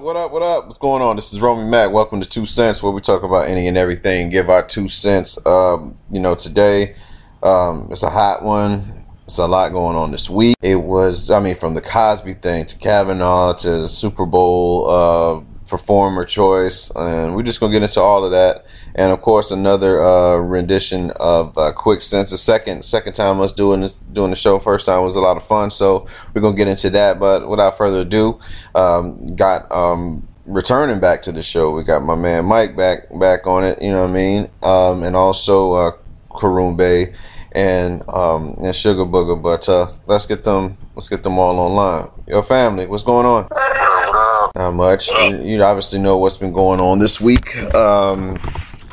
What up? What up? What's going on? This is Romey Mak. Welcome to Two Sense, where we talk about any and everything. Give our two cents. Um, you know, today um, it's a hot one. It's a lot going on this week. It was, I mean, from the Cosby thing to Kavanaugh to the Super Bowl uh, performer choice, and we're just gonna get into all of that. And of course, another uh, rendition of uh, Quick Sense. The second second time us doing this doing the show. First time was a lot of fun, so we're gonna get into that. But without further ado, um, got um, returning back to the show. We got my man Mike back back on it. You know what I mean? Um, and also uh, Karumbe and um, and Sugar Booger. But uh, let's get them let's get them all online. Your family, what's going on? Not much. You, obviously know what's been going on this week. Um,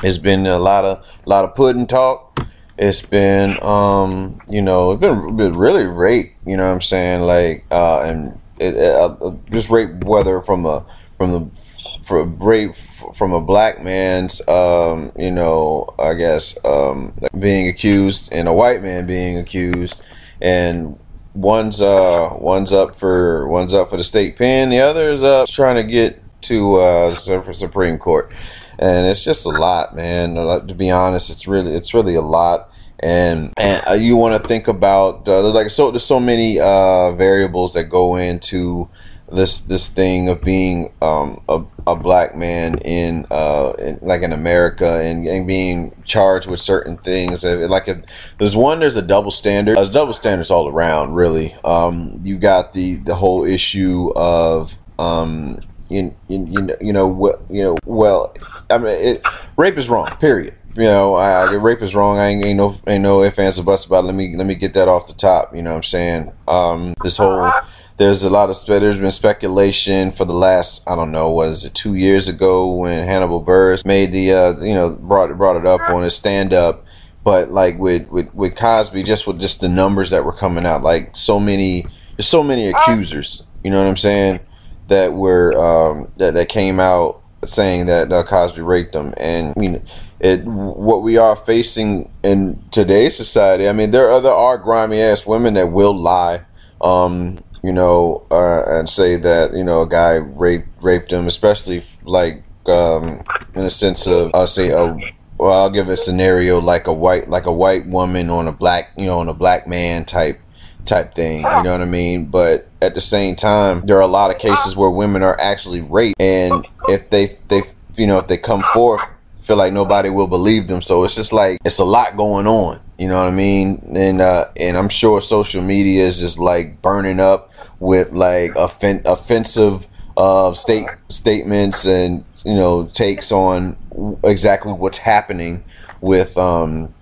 it's been a lot of a lot of pudding talk. It's been um, you know, it's been, been really rape. You know what I'm saying? Like uh, and it, uh, just rape whether from a from the for rape from a black man's um, you know I guess um, being accused and a white man being accused and one's uh one's up for one's up for the state pen the other is up trying to get to uh Supreme Court and it's just a lot, man. To be honest, it's really it's really a lot, and and uh, you want to think about uh, like so there's so many uh, variables that go into this this thing of being um, a, a black man in, uh, in like in America and, and being charged with certain things. Like if there's one, there's a double standard. There's double standards all around, really. Um, you got the the whole issue of um, you, you, you know what you know well I mean it, rape is wrong period you know I, I, rape is wrong I ain't, ain't no ain't no ifs ands or buts about it. let me let me get that off the top you know what I'm saying um, this whole there's a lot of there's been speculation for the last I don't know was it two years ago when Hannibal Buress made the uh, you know brought brought it up on his stand up but like with, with with Cosby just with just the numbers that were coming out like so many there's so many accusers you know what I'm saying that were um, that that came out saying that uh, Cosby raped them, and I mean, it what we are facing in today's society. I mean, there are there are grimy ass women that will lie, um, you know, uh, and say that you know a guy raped raped them, especially like um, in a sense of I'll say a well, I'll give a scenario like a white like a white woman on a black you know on a black man type type thing. You know what I mean? But at the same time, there are a lot of cases where women are actually raped, and if they they you know if they come forth, feel like nobody will believe them. So it's just like it's a lot going on. You know what I mean? And uh, and I'm sure social media is just like burning up with like offen- offensive uh, state statements and you know takes on exactly what's happening with um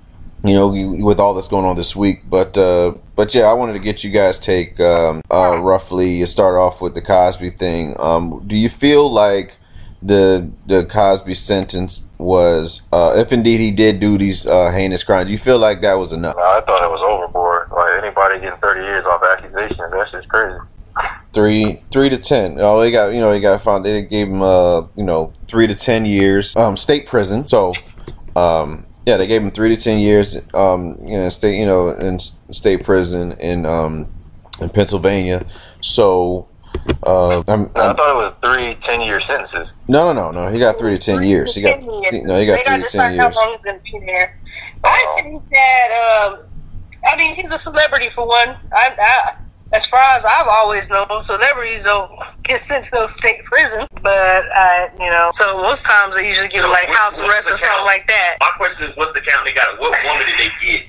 you know, with all that's going on this week. But uh, but yeah, I wanted to get you guys take um, uh, roughly start off with the Cosby thing. Um, do you feel like the the Cosby sentence was, uh, if indeed he did do these uh, heinous crimes, do you feel like that was enough? I thought it was overboard. Like anybody getting thirty years off accusations, that's just crazy. Three, three to ten. Oh, he got, you know, he got found. They gave him, uh, you know, three to ten years, um, state prison. So, um, yeah, they gave him three to ten years, um, you know, state, you know, in state prison in um, in Pennsylvania. So, uh, I'm, I'm, i thought it was three 10 year sentences. No, no, no, no. He got three to ten three years. To he got years. no, he got they three to ten years. How long he's gonna be there? I think that. Um, I mean, he's a celebrity for one. I, I as far as I've always known, celebrities don't get sent to no state prison. But I, you know, so most times they usually give them like house arrest or something like that. My question is, what's the count they got? What woman did they get?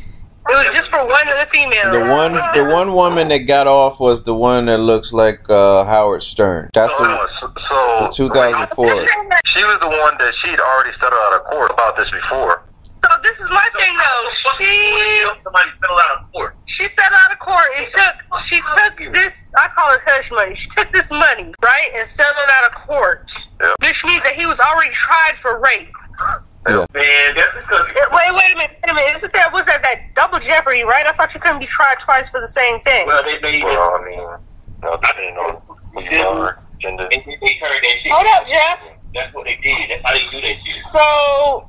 It was just for one of the females. The one, the one woman that got off was the one that looks like uh, Howard Stern. That's the, so, so the 2004. She was the one that she'd already settled out of court about this before. So this is my so thing though. She somebody settled out of court. She settled out of court and took she took this I call it hush money. She took this money, right, and settled out of court. Yeah. Which means that he was already tried for rape. Yeah. Man, that's disgusting. Wait, wait a minute, wait a minute. Isn't that was that that double jeopardy, right? I thought you couldn't be tried twice for the same thing. Well, they made well, I mean, no, depending on who gender. They, they turned that shit. Hold up, Jeff. That's what they did. That's how they do that shit. So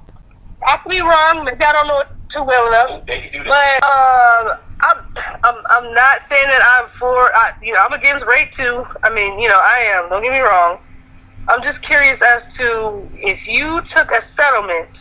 I could be wrong. Maybe I don't know it too well enough. But um, I'm, I'm I'm not saying that I'm for. I, you know, I'm against rape too. I mean, you know, I am. Don't get me wrong. I'm just curious as to if you took a settlement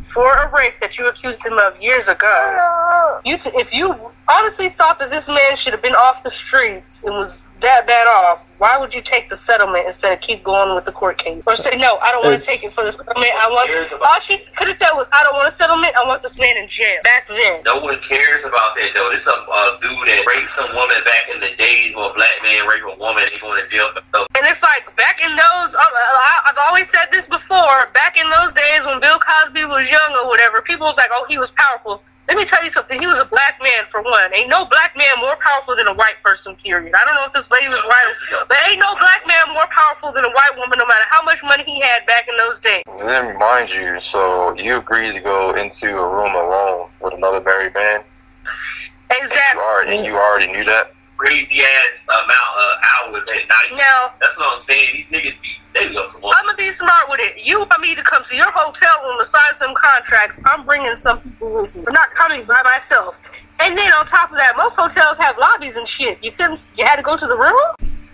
for a rape that you accused him of years ago. You, t- if you honestly thought that this man should have been off the streets and was that bad off, why would you take the settlement instead of keep going with the court case? Or say, no, I don't want to take it for the settlement. I want. All she could have said was, I don't want a settlement. I want this man in jail. Back then. No one cares about that though. This a uh, dude that raped some woman back in the days when a black man raped a woman and he going to jail for stuff. And it's like back in those, I- I- I've always said this before. Back in those days when Bill Cosby was young or whatever, people was like, "Oh, he was powerful." Let me tell you something. He was a black man for one. Ain't no black man more powerful than a white person. Period. I don't know if this lady was right, but ain't no black man more powerful than a white woman, no matter how much money he had back in those days. Then mind you, so you agreed to go into a room alone with another married man. You Exactly. already, and you already knew that. Crazy ass amount of hours at night. Now, That's what I'm saying. These niggas be they be on some I'm gonna be smart with it. You want me to come to your hotel room to sign some contracts. I'm bringing some people with me. I'm not coming by myself. And then on top of that, most hotels have lobbies and shit. You couldn't. You had to go to the room.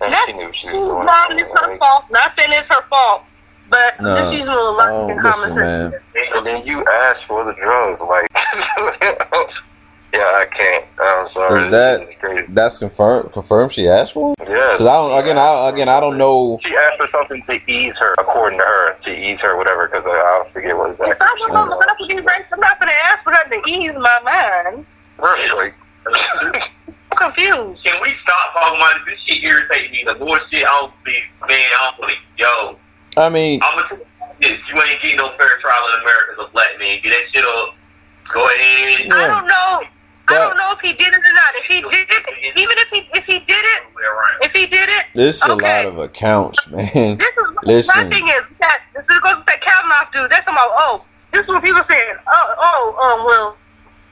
And That's she knew she was she's doing not. It's her Like, fault. Not saying it's her fault, but No. just using a little logic Oh, and common sense. And then you asked for the drugs, like. yeah, I can't. I'm sorry. Is This that- shit is crazy. That's confirmed. Confirmed. She asked for. Yes. Because I don't. she Again, asked I for again I don't know. She asked for something to ease her, according to her, to ease her, whatever. Because I, I forget what If. I'm she gonna was have to be raped, I'm not gonna ask for that to ease my mind. Right, like, I'm confused. Can we stop talking about this? This shit irritates me. The bullshit. I don't believe, man. I don't believe. Yo, I mean, I'm gonna tell you this. You ain't getting no fair trial in America as a black man. Get that shit up. Go ahead. Yeah. I don't know. I don't know if he did it or not. If he did it, even if he if he did it, if he did it, this is a lot of accounts, man. This is Listen. my thing is that this is goes with that Kavanaugh dude. That's about oh, this is what people saying. Oh, oh, oh, well,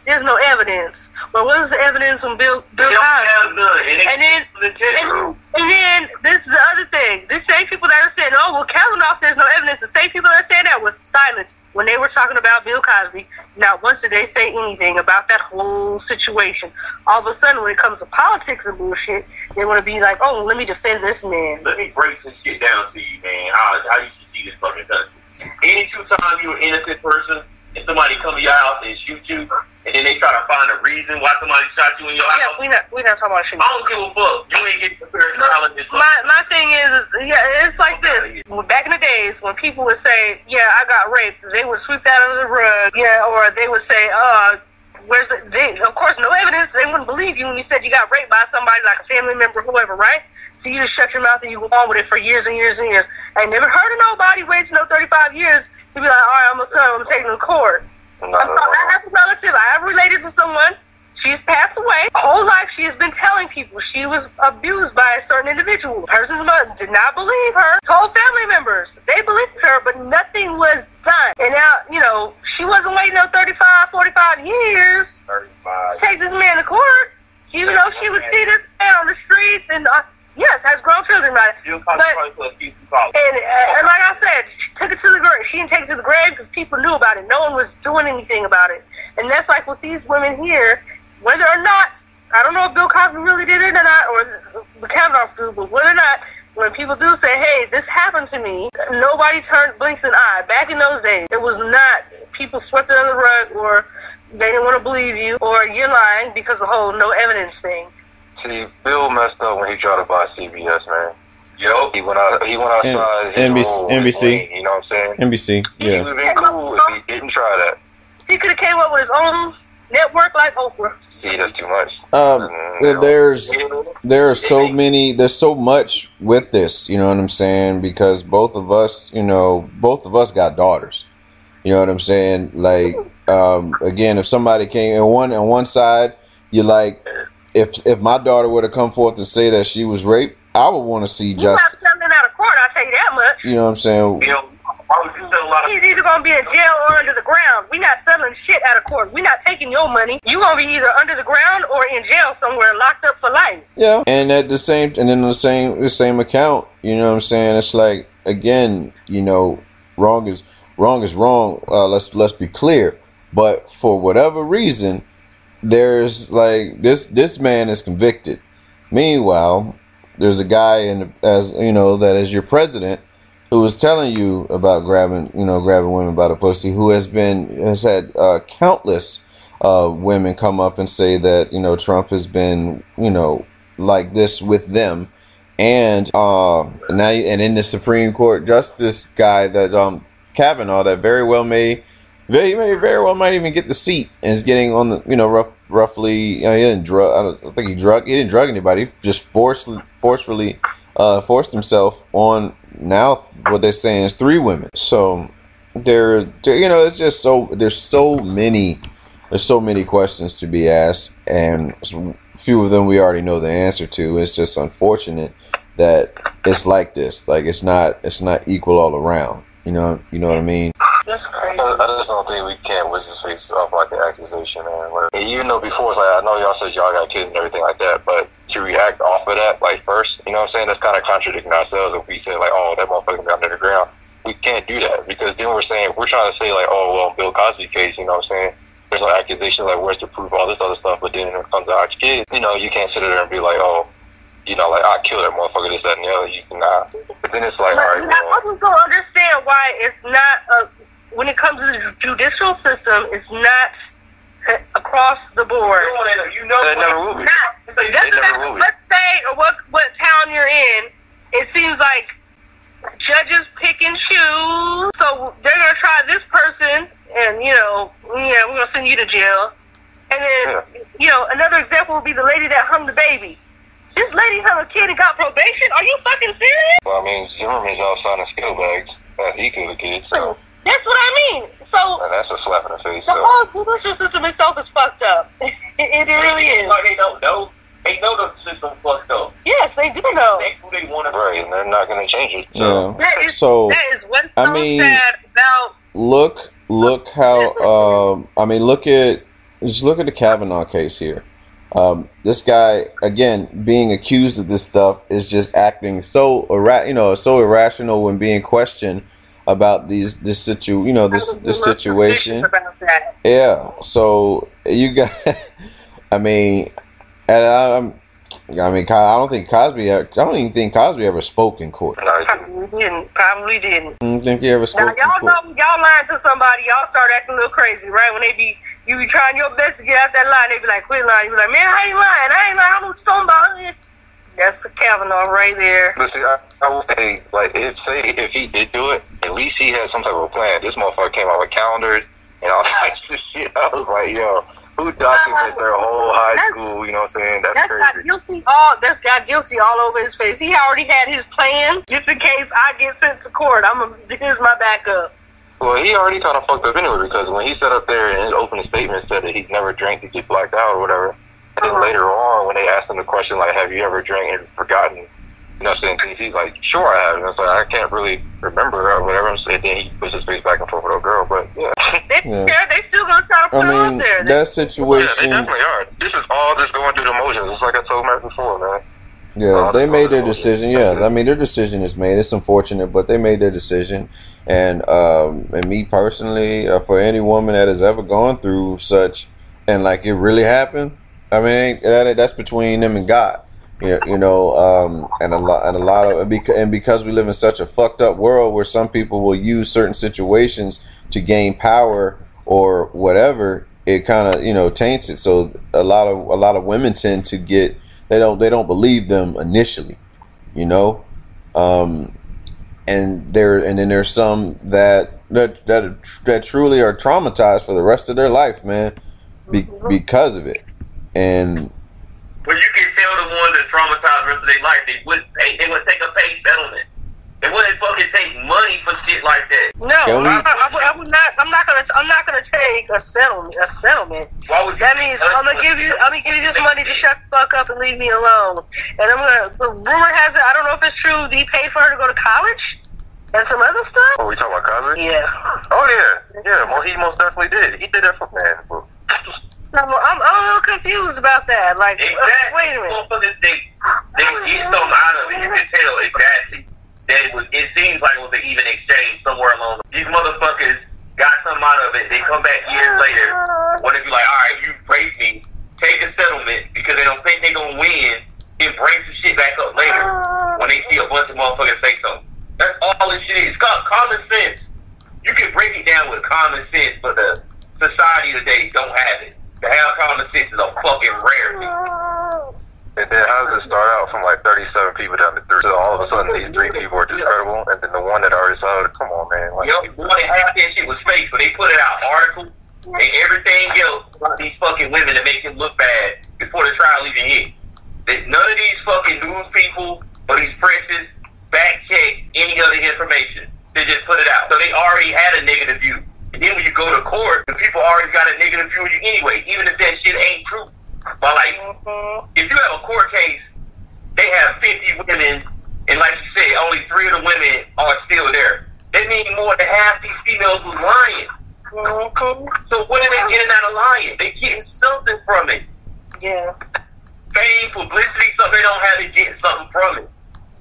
there's no evidence. Well, what is the evidence on Bill Bill Cosby? And, then, and, and then this is the other thing. The same people that are saying, "Oh, well, Kavanaugh, there's no evidence." The same people that are saying that was silent when they were talking about Bill Cosby. Not once did they say anything about that whole situation. All of a sudden, when it comes to politics and bullshit, they want to be like, "Oh, let me defend this man." Let me break some shit down to you, man. How, how you should see this fucking country. Any two time you're an innocent person somebody come to your house and shoot you, and then they try to find a reason why somebody shot you in your house. Yeah, we not we not talking about shit. I don't give a fuck. You ain't getting a fair trial in this My my thing is, is yeah, it's like this. Back in the days, when people would say, "Yeah, I got raped," they would sweep that under the rug. Yeah, or they would say, "Uh." Where's the? They, of course, no evidence. They wouldn't believe you when you said you got raped by somebody like a family member, whoever, right? So you just shut your mouth and you go on with it for years and years and years. I never heard of nobody waiting no 35 years to be like, all right, I'm a son, I'm taking to court. I'm, at all. I have a relative. I have related to someone. She's passed away. Whole life she has been telling people she was abused by a certain individual. Person's mother did not believe her. Told family members they believed her, but nothing was done. And now, you know, she wasn't waiting no 35, 45 years to take this man to court. Even though she would see this man on the streets and, uh, yes, has grown children, right? You But- probably put a few calls. And, uh, and like I said, she took it to the grave. She didn't take it to the grave because people knew about it. No one was doing anything about it. And that's like with these women here, whether or not, I don't know if Bill Cosby really did it or not, or the Kavanaugh do, but whether or not, when people do say, hey, this happened to me, nobody turned, blinks an eye. Back in those days, it was not, people swept it under the rug, or they didn't want to believe you, or you're lying because of the whole no evidence thing. See, Bill messed up when he tried to buy CBS, man. Yo, He went out. He went outside. N- his NBC role was NBC. lane, you know what I'm saying? NBC. Yeah. He would have been cool if he didn't try that. He could have came up with his own network like Oprah. See, that's too much. Um, Mm, there's there are so many. There's so much with this. You know what I'm saying? Because both of us, you know, both of us got daughters. You know what I'm saying? Like, um, again, if somebody came on one on one side, you're like, if if my daughter were to come forth and say that she was raped, I would want to see He's not justice. coming out of court, I'll tell you that much. You know what I'm saying? you know, I was just selling a lot of He's either gonna be in jail or under the ground. We're not selling shit out of court. We're not taking your money. You gonna be either under the ground or in jail somewhere, locked up for life. Yeah, and at the same, and then the same the same account, you know what I'm saying? It's like again, you know, wrong is wrong is wrong. Uh, let's let's be clear. But for whatever reason, there's like this this man is convicted. Meanwhile, there's a guy in as you know that is your president who was telling you about grabbing, you know, grabbing women by the pussy, who has been has had uh, countless uh, women come up and say that you know Trump has been, you know, like this with them, and uh, now and in the Supreme Court justice guy that um Kavanaugh that very well may very may very well might even get the seat and is getting on the you know rough roughly you know, he didn't drug I don't think he drug he didn't drug anybody he just forcefully forcefully uh, forced himself on now what they're saying is three women. So there you know it's just so there's so many there's so many questions to be asked and few of them we already know the answer to. It's just unfortunate that it's like this. Like it's not it's not equal all around. You know you know what i mean That's crazy. I I just don't think we can't whiz his uh, face off like an accusation, man. Like, even though before it's like I know y'all said y'all got kids and everything like that, but to react off of that, like first, you know what I'm saying? That's kind of contradicting ourselves if we say like, oh, that motherfucker got under the ground. We can't do that because then we're saying we're trying to say like, oh, well, Bill Cosby case, you know what I'm saying? There's no accusation, like where's the proof, all this other stuff. But then when it comes to our kid, you know, you can't sit there and be like, oh, you know, like I killed that motherfucker, this, that, and the other. You cannot. But then it's like, all right, But well, I just don't understand why it's not a, when it comes to the judicial system, it's not uh, across the board. You know, you know that never will be. Not. It doesn't matter what state or what what town you're in. It seems like judges pick and choose. So they're gonna try this person, and you know, yeah, we're gonna send you to jail. And then, you know, another example would be the lady that hung the baby. This lady hung a kid and got probation. Are you fucking serious? well, I mean, Zimmerman's out signing Skittles bags that he killed a kid, so That's what I mean. So and that's a slap in the face. the So. whole judicial system itself is fucked up. it, it really is. Like they don't know. They know the system's fucked up. Yes, they do know. They who they want to Right, and they're not going to change it. So, yeah That is so that is what's I mean- sad about look look how um i mean look at just look at the kavanaugh case here um this guy again being accused of this stuff is just acting so ira- you know so irrational when being questioned about these this situ you know this this situation suspicious about that. yeah so you got i mean and i'm I mean, I don't think Cosby. I don't even think Cosby ever spoke in court. no, Probably didn't. Probably didn't. I don't think he ever Now spoke in y'all court. know y'all lying to somebody, y'all start acting a little crazy, right? When they be you be trying your best to get out that line, they be like, quit lying. You be like, man, I ain't lying. I ain't lying. I know what you're talking about. That's the Kavanaugh right there. But see, I, I will say, like, if say if he did do it, at least he had some type of plan. This motherfucker came out with calendars and all types of shit. I was like, yo, who documents their whole high school? You know what I'm saying? That's That's got crazy. guilty all that's got guilty all over his face. He already had his plan just in case I get sent to court. I'm gonna here's my backup. Well, he already kind of fucked up anyway because when he sat up there in his opening statement said that he's never drank to get blacked out or whatever. And then Uh-huh. later on, when they asked him the question like, "Have you ever drank and forgotten?" You know, since he's, he's like, "Sure, I have." And I was like, "I can't really remember or whatever." And then he puts his face back and forth with a girl, but yeah. They Yeah. yeah. they still gonna try to put I it out mean, there. that Yeah, they situation. definitely are. This is all just going through the motions. It's like I told Matt before, man. Yeah, they made their decision. Yeah. I mean their decision is made. It's unfortunate, but they made their decision. And um, and me personally, uh, for any woman that has ever gone through such, and like it really happened, I mean that, that's between them and God. You, you know, um, and a lot and a lot of and because we live in such a fucked up world where some people will use certain situations to gain power or whatever, it kind of you know taints it. So a lot of a lot of women tend to get they don't they don't believe them initially, you know, um, and there and then there's some that that that that truly are traumatized for the rest of their life, man, be, because of it, and But you can tell the ones that traumatized the rest of their life, they wouldn't pay, they would take a pay settlement. They wouldn't fucking take money for shit like that. No, Can I, I, would- I would not. I'm not gonna. I'm not gonna take a settlement. A settlement. Why would you That means I'm gonna give you. I'm gonna give you this money to shut the fuck up and leave me alone. And I'm gonna. The rumor has it. I don't know if it's true. Did he pay for her to go to college and some other stuff? Oh, we talking about Cosby? Yeah. Oh yeah, yeah. Well, he most definitely did. He did that for man. Well, I'm, I'm, a little confused about that. Like, uh, Exactly. wait a minute. Motherfuckers, they they get something out of it. You can tell exactly that it was. It seems like it was an even exchange somewhere along. These motherfuckers got something out of it. They come back years later when they you like, "All right, you raped me. Take a settlement because they don't think they're gonna win. And bring some shit back up later when they see a bunch of motherfuckers say something." That's all all this shit is. It's called common sense. You can break it down with common sense, but the society today don't have it. To have common sense is a fucking rarity. And then how does it start out from like 37 people down to three? So all of a sudden these three people are just credible, and then the one that already saw it, come on, man. Like, Yep, more than half that shit was fake, but they put it out article and everything else about these fucking women to make him look bad before the trial even hit. That none of these fucking news people or these presses back check any other information. They just put it out. So they already had a negative view. And then when you go to court, the people always got a negative view of you anyway, even if that shit ain't true. But like, mm-hmm. if you have a court case, they have 50 women, and like you said, only three of the women are still there. That means more than half these females was lying. Mm-hmm. So what are they getting out of lying? They getting something from it. Yeah. Fame, publicity, something they don't have to get something from it.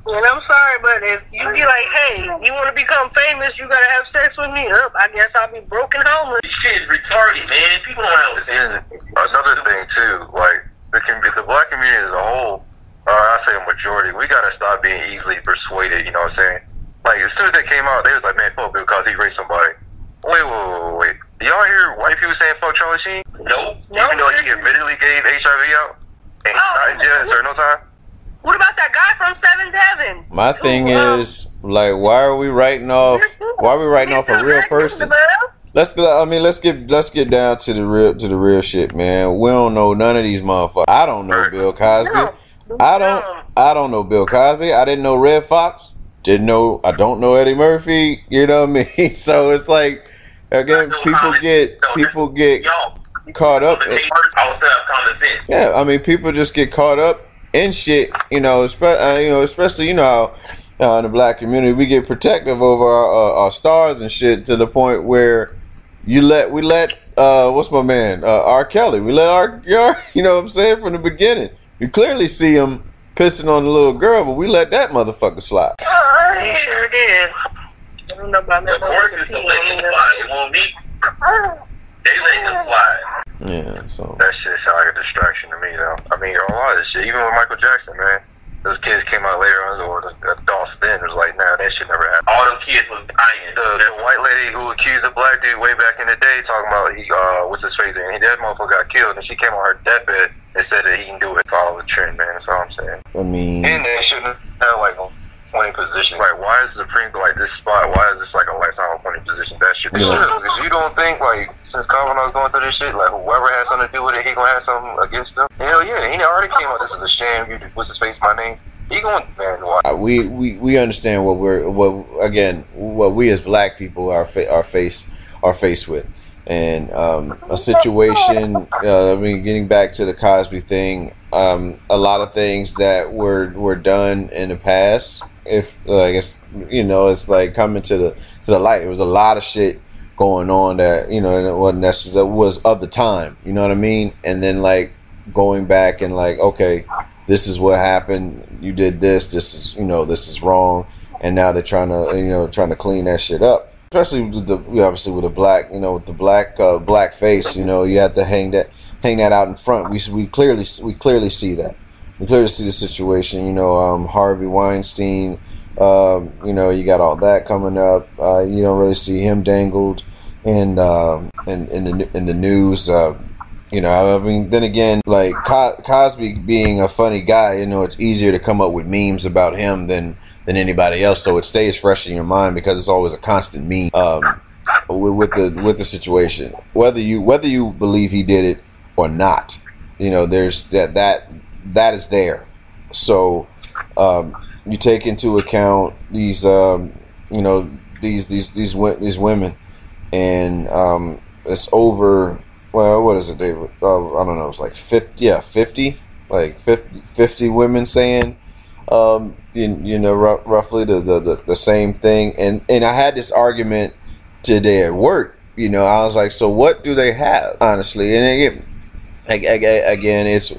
And I'm sorry, but if you be like, hey, you want to become famous, you gotta have sex with me. Up, I guess I'll be broken homeless. This shit is retarded, man. People don't have sense. another thing too, like the com- the black community as a whole, or I say a majority, we gotta stop being easily persuaded. You know what I'm saying? Like as soon as they came out, they was like, "Man, fuck Bill Cosby, he raped somebody." Wait, wait, wait, wait, wait. Y'all hear white people saying "fuck Charlie Sheen"? Nope. No, Even though he seriously. admittedly gave HIV out and he's Oh. not in jail and served no time. What about that guy from Seventh Heaven? My thing um, is like, why are we writing off? Why are we writing off a real person? Let's I mean let's get let's get down to the real to the real shit, man. We don't know none of these motherfuckers. I don't know Bill Cosby. No. I don't I don't know Bill Cosby. I didn't know Redd Foxx. Didn't know I don't know Eddie Murphy. You know what I mean? So it's like again, people get people get caught up. In- thing first, also have common sense. yeah, I mean, people just get caught up in shit, you know. Espe- uh, you know, especially you know, how, uh, in the black community, we get protective over our, uh, our stars and shit to the point where you let we let uh, what's my man uh, R. Kelly, we let R. R- You know what I'm saying from the beginning. You clearly see him pissing on the little girl, but we let that motherfucker slide. He sure did. I don't know about The that. court system let him slide. It won't me. They let him slide. Yeah, so That shit sound like a distraction to me, though. I mean, a lot of this shit, even with Michael Jackson, man. Those kids came out later on, or the adults then was like, nah, that shit never happened. All them kids was dying. The, the white lady who accused the black dude way back in the day, talking about he, uh, what's his face, and he, that motherfucker got killed, and she came on her deathbed and said that he can do it. Follow the trend, man. That's all I'm saying. I mean, And they shouldn't have like a appointing position. Like, why is the Supreme Court like this spot? Why is this like a lifetime appointing position? That shit. be Yeah. Because you don't think like since Kavanaugh's going through this shit, like whoever has something to do with it, he gonna have something against them. Hell yeah, he already came out. This is a sham. You what's his face? My name. He going man. Why? Uh, we, we we understand what we're what again what we as black people are fa- are face are faced with, and um, a situation. Uh, I mean, getting back to the Cosby thing, um, a lot of things that were were done in the past. If uh, I guess you know, it's like coming to the to the light. It was a lot of shit going on that you know it wasn't necessarily was of the time. You know what I mean? And then like going back and like okay this is what happened. You did this. This is you know this is wrong, and now they're trying to you know trying to clean that shit up. Especially with the obviously with the black you know with the black uh, black face. You know you have to hang that hang that out in front. We we clearly we clearly see that. We clearly see the situation. You know um, Harvey Weinstein. Um, you know you got all that coming up. Uh, you don't really see him dangled and um, in in the in the news. Uh, you know, I mean, then again, like Co- Cosby being a funny guy, you know, it's easier to come up with memes about him than than anybody else, so it stays fresh in your mind because it's always a constant meme um, with, with the with the situation. Whether you whether you believe he did it or not, you know, there's that that that is there. So um, you take into account these, um, you know, these these these these women, and um, it's over well, what is it, David? Uh, I don't know. It's like 50, yeah, 50, like 50, 50 women saying, um, you, you know, r- roughly the, the, the, the same thing. And, and I had this argument today at work, you know, I was like, so what do they have, honestly? And again, again, it's,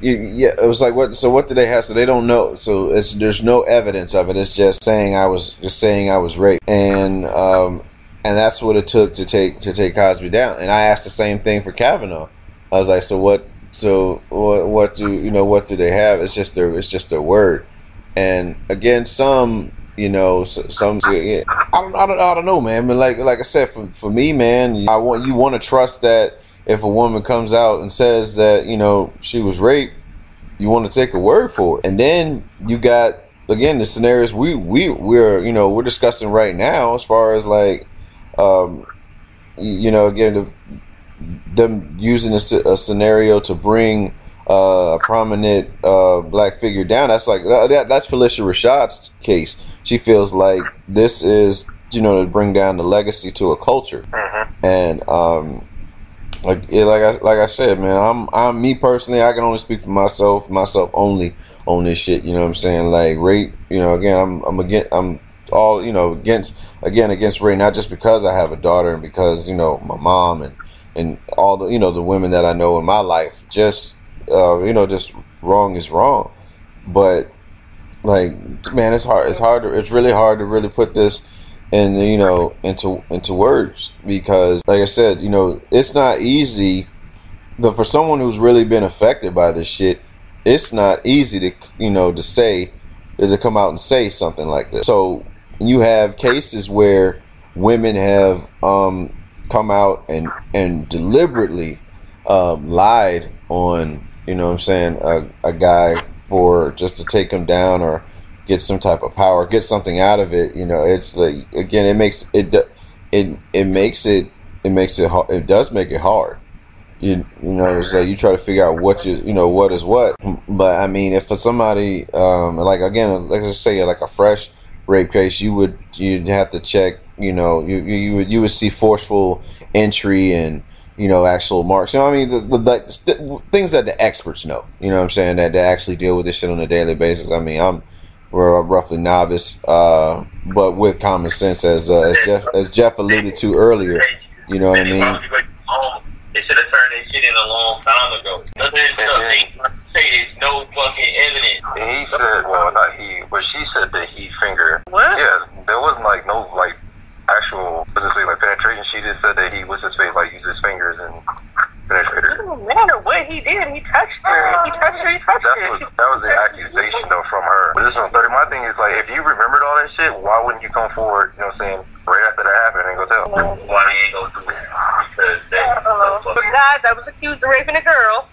yeah, it was like what? So what do they have? So they don't know. So it's there's no evidence of it. It's just saying I was just saying I was raped, and um, and that's what it took to take to take Cosby down. And I asked the same thing for Kavanaugh. I was like, so what? So what? What do you know? What do they have? It's just their it's just their word. And again, some You know, some yeah, I don't, I don't, I don't know, man. But like, like I said, for for me, man, I want you want to trust that if a woman comes out and says that you know she was raped, you want to take a word for it, and then you got again the scenarios we we we're you know we're discussing right now as far as like um you know again the, them using a, a, scenario to bring uh, a prominent uh, black figure down. That's like that, that's Phylicia Rashad's case. She feels like this is you know to bring down the legacy to a culture. Mm-hmm. and um like yeah, like I like I said man I'm I'm me personally I can only speak for myself myself only on this shit. You know what I'm saying? Like rape. You know, again, I'm I'm again I'm all you know against again against rape, not just because I have a daughter and because you know my mom and and all the you know the women that I know in my life. Just uh, you know, just wrong is wrong. But like man, it's hard. It's hard. To, it's really hard to really put this in you know into into words because like I said, you know, it's not easy. But for someone who's really been affected by this shit, it's not easy to you know to say to come out and say something like this. So you have cases where women have um, come out and and deliberately um, lied on you know I'm saying a, a guy for just to take him down or get some type of power, get something out of it. You know, it's like again, it makes it it it makes it it makes it it does make it hard. You you know it's like you try to figure out what you you know what is what. But i mean if for somebody um like again like I say like a fresh rape case you would you'd have to check you know you you would you would see forceful entry and you know actual marks. You know i mean the, the, the, things that the experts know you know what i'm saying that they actually deal with this shit on a daily basis. I mean i'm we're roughly novice uh but with common sense as uh, as jeff as jeff alluded to earlier you know what i mean they should have turned this shit in a long time ago. None of this stuff they say there's no fucking evidence. He said, well, not he, but she said that he fingered. What? Yeah, there wasn't like no like actual what's his face like penetration. She just said that he was his face like used his fingers and penetrated. It doesn't matter what he did. He touched her. He touched her. He touched That's her. what, that was the accusation though from her. But this one thirty. My thing is like, if you remembered all that shit, why wouldn't you come forward? You know, what I'm saying right after that happened and go tell. Why they ain't gonna do it? Because that's so but fucking. guys, I was accused of raping a girl,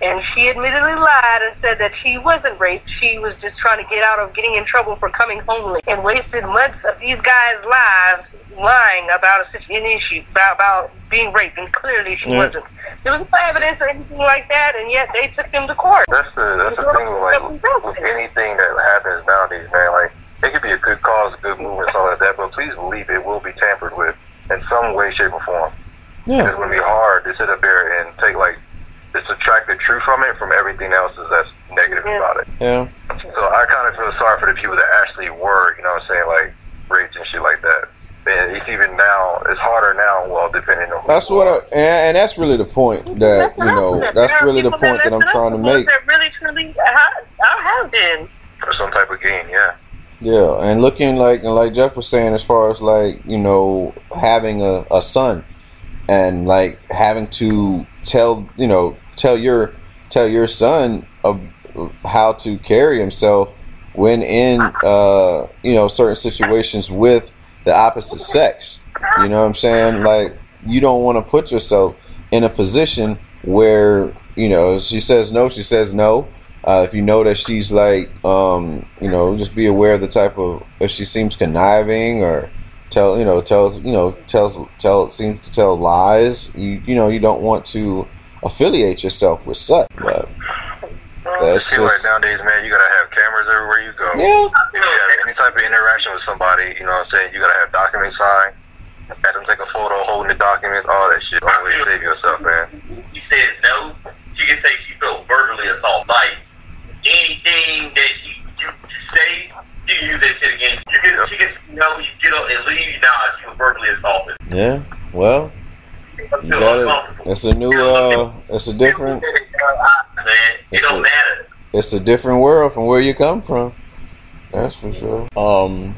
and she admittedly lied and said that she wasn't raped. She was just trying to get out of getting in trouble for coming home late, and wasted months of these guys' lives lying about a situ- an issue about, about being raped, and clearly she Yeah. wasn't. There was no evidence or anything like that, and yet they took them to court. That's the that's the thing with like with anything that happens nowadays, man. Like it could be a good cause, a good movement, something like that. But please believe it will be tampered with in some way, shape, or form. And yeah it's gonna be hard to sit up there and take like to subtract the truth from it from everything else is that's negative Yeah. about it. yeah So I kind of feel sorry for the people that actually were, you know, what I'm saying like raped and shit like that. And it's even now, it's harder now. Well, depending on who That's you what, are. I, and, and that's really the point that you know. That's really the point that I'm trying to make. That really, truly, I, I have been. for some type of gain, yeah. Yeah, and looking like and like Jeff was saying, as far as like you know having a, a son, and like having to tell you know tell your tell your son of how to carry himself when in uh you know certain situations with the opposite sex. You know what I'm saying? Like you don't want to put yourself in a position where you know she says no, she says no. Uh, if you know that she's like, um, you know, just be aware of the type of if she seems conniving or tell, you know, tells, you know, tells, tell, seems to tell lies. You, you know, you don't want to affiliate yourself with such. But It that's seems like just, nowadays, man, you gotta have cameras everywhere you go. yeah, If you have any type of interaction with somebody, you know what I'm saying, you gotta have documents signed, have them take a photo holding the documents, all that shit. Only to save yourself, man. She says no. She can say she felt verbally assaulted. Like anything that she you, you say, she can use that shit against you. You can she can say no. You get up and leave. Nah, she was verbally assaulted. yeah. Well, you got it. It's a new, uh, it's a different, Man, it It's don't a- matter. it's a different world from where you come from. That's for sure. Um,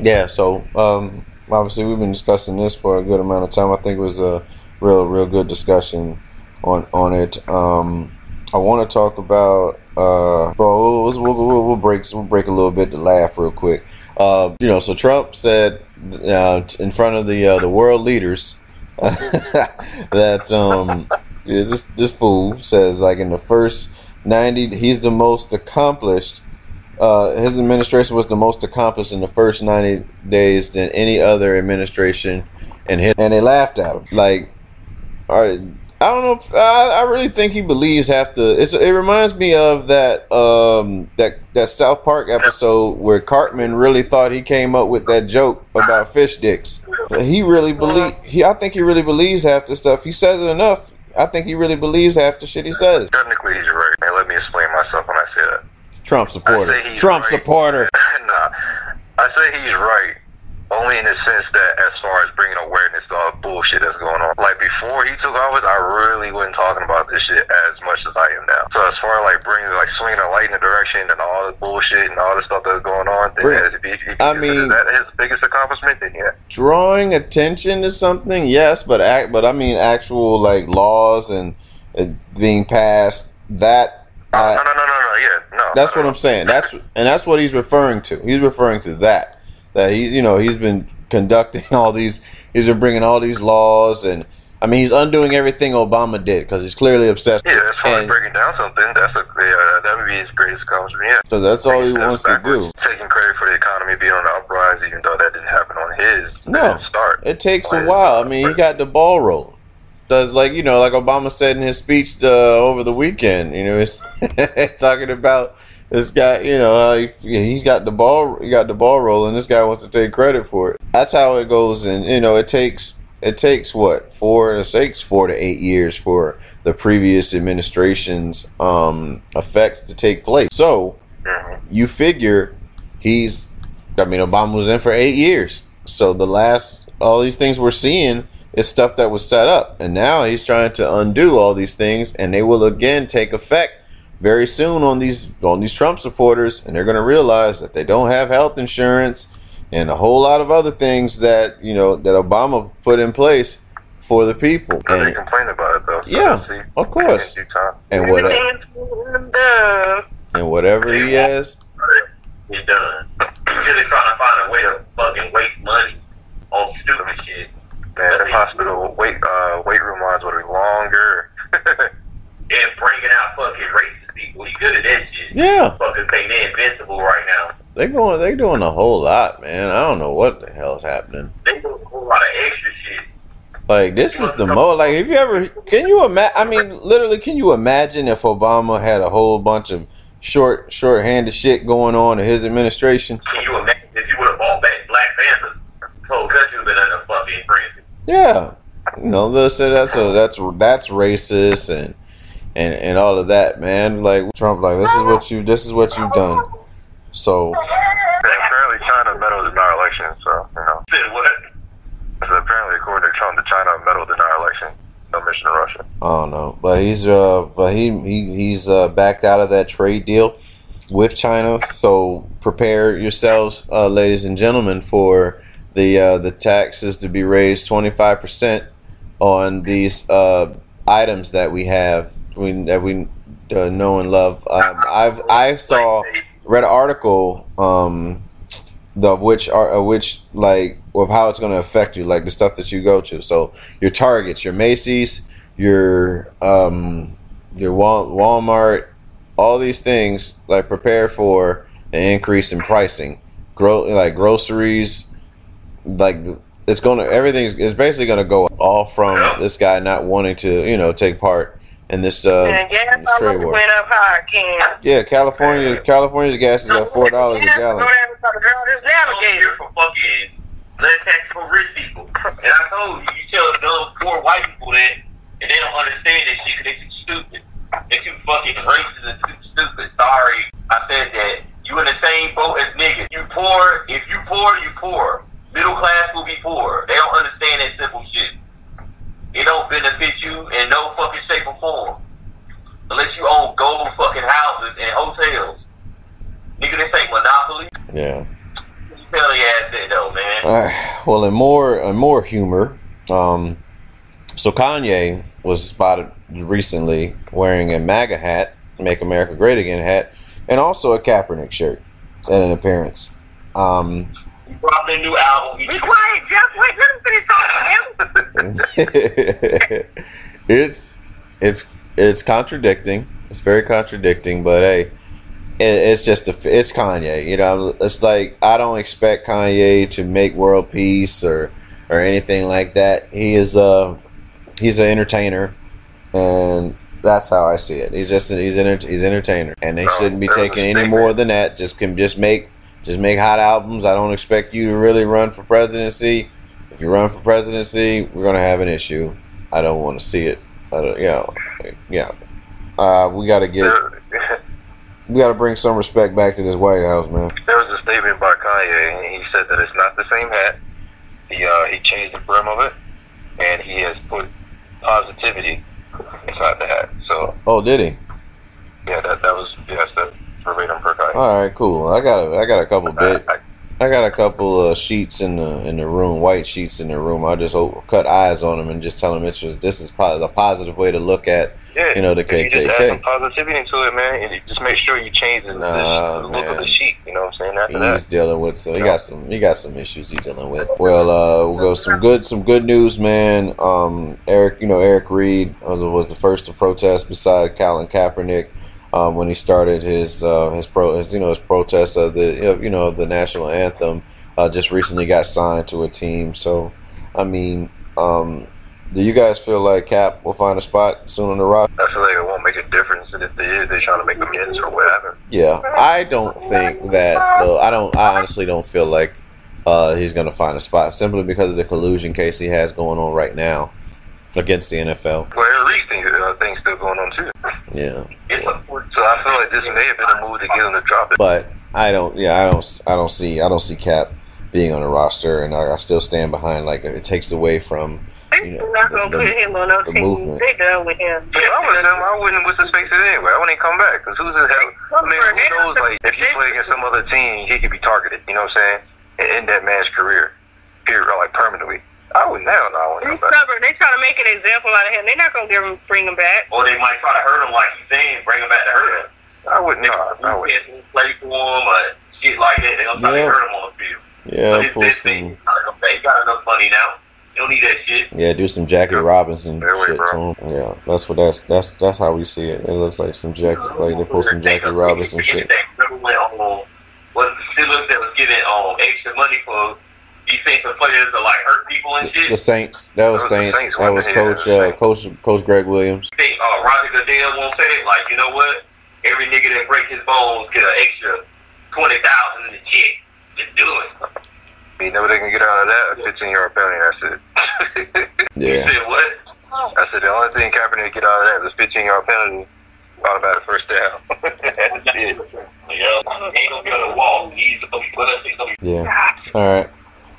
yeah. So, um, obviously, we've been discussing this for a good amount of time. I think it was a real, real good discussion on on it. Um, I want to talk about. Uh, bro, we'll, we'll, we'll, break we'll break a little bit to laugh real quick. Uh, you know, so Trump said uh, in front of the uh, the world leaders that um, yeah, this this fool says like in the first ninety, he's the most accomplished. Uh, his administration was the most accomplished in the first ninety days than any other administration and his, and they laughed at him. Like, all right. I don't know. If, I, I really think he believes half the. It's, it reminds me of that um, that that South Park episode where Cartman really thought he came up with that joke about fish dicks. He really believe. He I think he really believes half the stuff. He says it enough. I think he really believes half the shit he says. Technically, he's right. And let me explain myself when I say that. Trump supporter. I say he's Trump right. supporter. nah, I say he's right. Only in the sense that, as far as bringing awareness to all the bullshit that's going on. Like before he took office, I really wasn't talking about this shit as much as I am now. So as far as like bringing, like swinging a light in the direction and all the bullshit and all the stuff that's going on, then Bring- if you, if you I mean- that his biggest accomplishment, then yeah. Drawing attention to something, yes, but act. But I mean actual like laws and uh, being passed. That No, no, no, no, no, yeah, no. That's no, what no. I'm saying. That's and that's what he's referring to. He's referring to that. That he's you know he's been conducting all these. He's been bringing all these laws and I mean he's undoing everything Obama did because he's clearly obsessed. Yeah, as far as And- breaking down something, that's a yeah, that would be his greatest accomplishment. Yeah. So that's all he wants to do. Taking credit for the economy being on the uprise, even though that didn't happen on his No. start. It takes a while. I mean he got the ball rolling. Does like you know like Obama said in his speech uh, over the weekend. You know he's talking about this guy. You know he, he's got the ball. He got the ball rolling. This guy wants to take credit for it. That's how it goes. And you know it takes it takes what four it takes four to eight years for the previous administration's um, effects to take place. So you figure he's I mean Obama was in for eight years. So the last all these things we're seeing is stuff that was set up. And now he's trying to undo all these things and they will again take effect very soon on these on these Trump supporters and they're gonna realize that they don't have health insurance and a whole lot of other things that, you know, that Obama put in place for the people. But they complain about it though. So Yeah, see. of course. In due time. and what Everything's and whatever he has Get done. He's really trying to find a way to fucking waste money on stupid shit. Man, the hospital wait uh, wait room lines would be longer. And bringing out fucking racist people. He good at that shit. Yeah. Fuckers think they're invincible right now. They going they doing a whole lot, man. I don't know what the hell's happening. They do a whole lot of extra shit. Like this is the mo like have you ever can you imagine I mean literally can you imagine if Obama had a whole bunch of short short-handed shit going on in his administration? Can you imagine if you would have bought back Black Panthers? This whole country would have been under fucking frenzy. Yeah. You know, they said say that's so that's that's racist and and and all of that, man. Like Trump like this is what you this is what you've done. So Yeah, apparently China meddled in our election, so you know. Said what? So apparently according to Trump, the China meddled in our election. No mission to Russia. I don't know, but he's uh, but he he he's uh, backed out of that trade deal with China. So prepare yourselves, uh, ladies and gentlemen, for the uh, the taxes to be raised twenty five percent on these uh, items that we have we that we uh, know and love. Um, I've I saw read an article um the which are uh, which like of how it's going to affect you like the stuff that you go to so your targets your macy's your um your Wal- walmart all these things like prepare for an increase in pricing grow like groceries like it's going to everything's it's basically going to go all from this guy not wanting to you know take part in this uh And gas this trade war went up hard, Ken. yeah california california's gas is at four dollars a gallon Go down and talk to this I don't navigator. for fucking less tax for rich people. And I told you, you tell dumb poor white people that, and they don't understand that shit because they too stupid. They too fucking racist and too stupid. Sorry, I said that. You in the same boat as niggas. You poor, if you poor, you poor. Middle class will be poor. They don't understand that simple shit. It don't benefit you in no fucking shape or form. Unless you own gold fucking houses and hotels. Nigga, this ain't monopoly. yeah tell the ass that though, man. Uh, well, in more in more humor, um, so Kanye was spotted recently wearing a MAGA hat, "Make America Great Again" hat, and also a Kaepernick shirt at an appearance. Um, He dropped a new album. He Be quiet, Jeff. Wait, let him finish talking. it's it's it's contradicting. It's very contradicting, but hey, it, it's just a it's Kanye. You know, it's like I don't expect Kanye to make world peace or or anything like that. He is a he's an entertainer, and that's how I see it. He's just he's an he's an entertainer, and they Oh, shouldn't be taking any more than that. Just can just make just make hot albums. I don't expect you to really run for presidency. If you run for presidency, we're gonna have an issue. I don't want to see it. I don't, you know, yeah. Uh, we got to get we got to bring some respect back to this White House, man. there was a statement by Kanye, and he said that it's not the same hat. He uh, he changed the brim of it, and he has put positivity inside the hat. So Oh, did he? yeah, that that was yeah, that's the verbatim per. All right, cool. I got a I got a couple bit. I, got a couple of sheets in the in the room, white sheets in the room. I just cut eyes on them and just tell them it's just this is po- the positive way to look at yeah, you know the if you just add some positivity to it, man, and just make sure you change the, the, Nah, the look of the sheet. You know what I'm saying? After He's that, dealing with so he got some he got some issues he's dealing with. Well, uh, we'll go some good some good news, man. Um, Eric, you know Eric Reid was, was the first to protest beside Colin Kaepernick. Um, when he started his uh, his pro his, you know his protest of the you know the national anthem, uh, just recently got signed to a team. So, I mean, um, do you guys feel like Cap will find a spot soon on the roster? I feel like it won't make a difference, and if they is, they're trying to make amends or whatever. Yeah, I don't think that. Uh, I don't. I honestly don't feel like uh, he's going to find a spot simply because of the collusion case he has going on right now against the NFL. Well, Eric Reese thing, uh, thing's still going on too. Yeah, It's a So I feel like this may have been a move to get him to drop it. but I don't. Yeah, I don't. I don't see. I don't see Cap being on the roster, and I, I still stand behind. Like it takes away from. They're You know, not gonna the- put him on no the team. movement. They done with him. If I was him, I wouldn't what's his face it anyway. I wouldn't come back because who's his hell? I mean, who knows? Like, if you play against some other team, he could be targeted. You know what I'm saying? And end that man's career, period, like permanently. I wouldn't. Hell no, I He's stubborn. They trying to make an example out of him. They're not gonna give him, bring him back. or they might try to hurt him like he's saying, bring him back to hurt him. I wouldn't. No, I wouldn't. play for him or shit like that. They're gonna try Yeah. to hurt him on the field. Yeah, but his pull best thing, some. he's trying to come back. He got enough money now. You don't need that shit. Yeah, do some Jackie Robinson Fair way, shit to him. Yeah, that's what that's that's that's how we see it. It looks like some Jackie, like they pull some Jackie Robinson shit. Remember when um, was the Steelers that was giving um extra money for defensive players to like hurt people and shit? The Saints. That was That the Saints. Saints, That was wasn't it? Yeah, Coach uh, Coach Coach Gregg Williams. think uh, Roger Goodell won't say it. Like, you know what? Every nigga that break his bones get an extra twenty thousand in the check. Let's do it. You know what they can get out of that? A 15 yard penalty. That's it. You said what? I said the only thing Kaepernick get out of that is a 15 yard penalty. Automatic first down. That's it. Yeah, ain't gonna be on the wall. He's gonna be with us. He's gonna be Yeah. All right.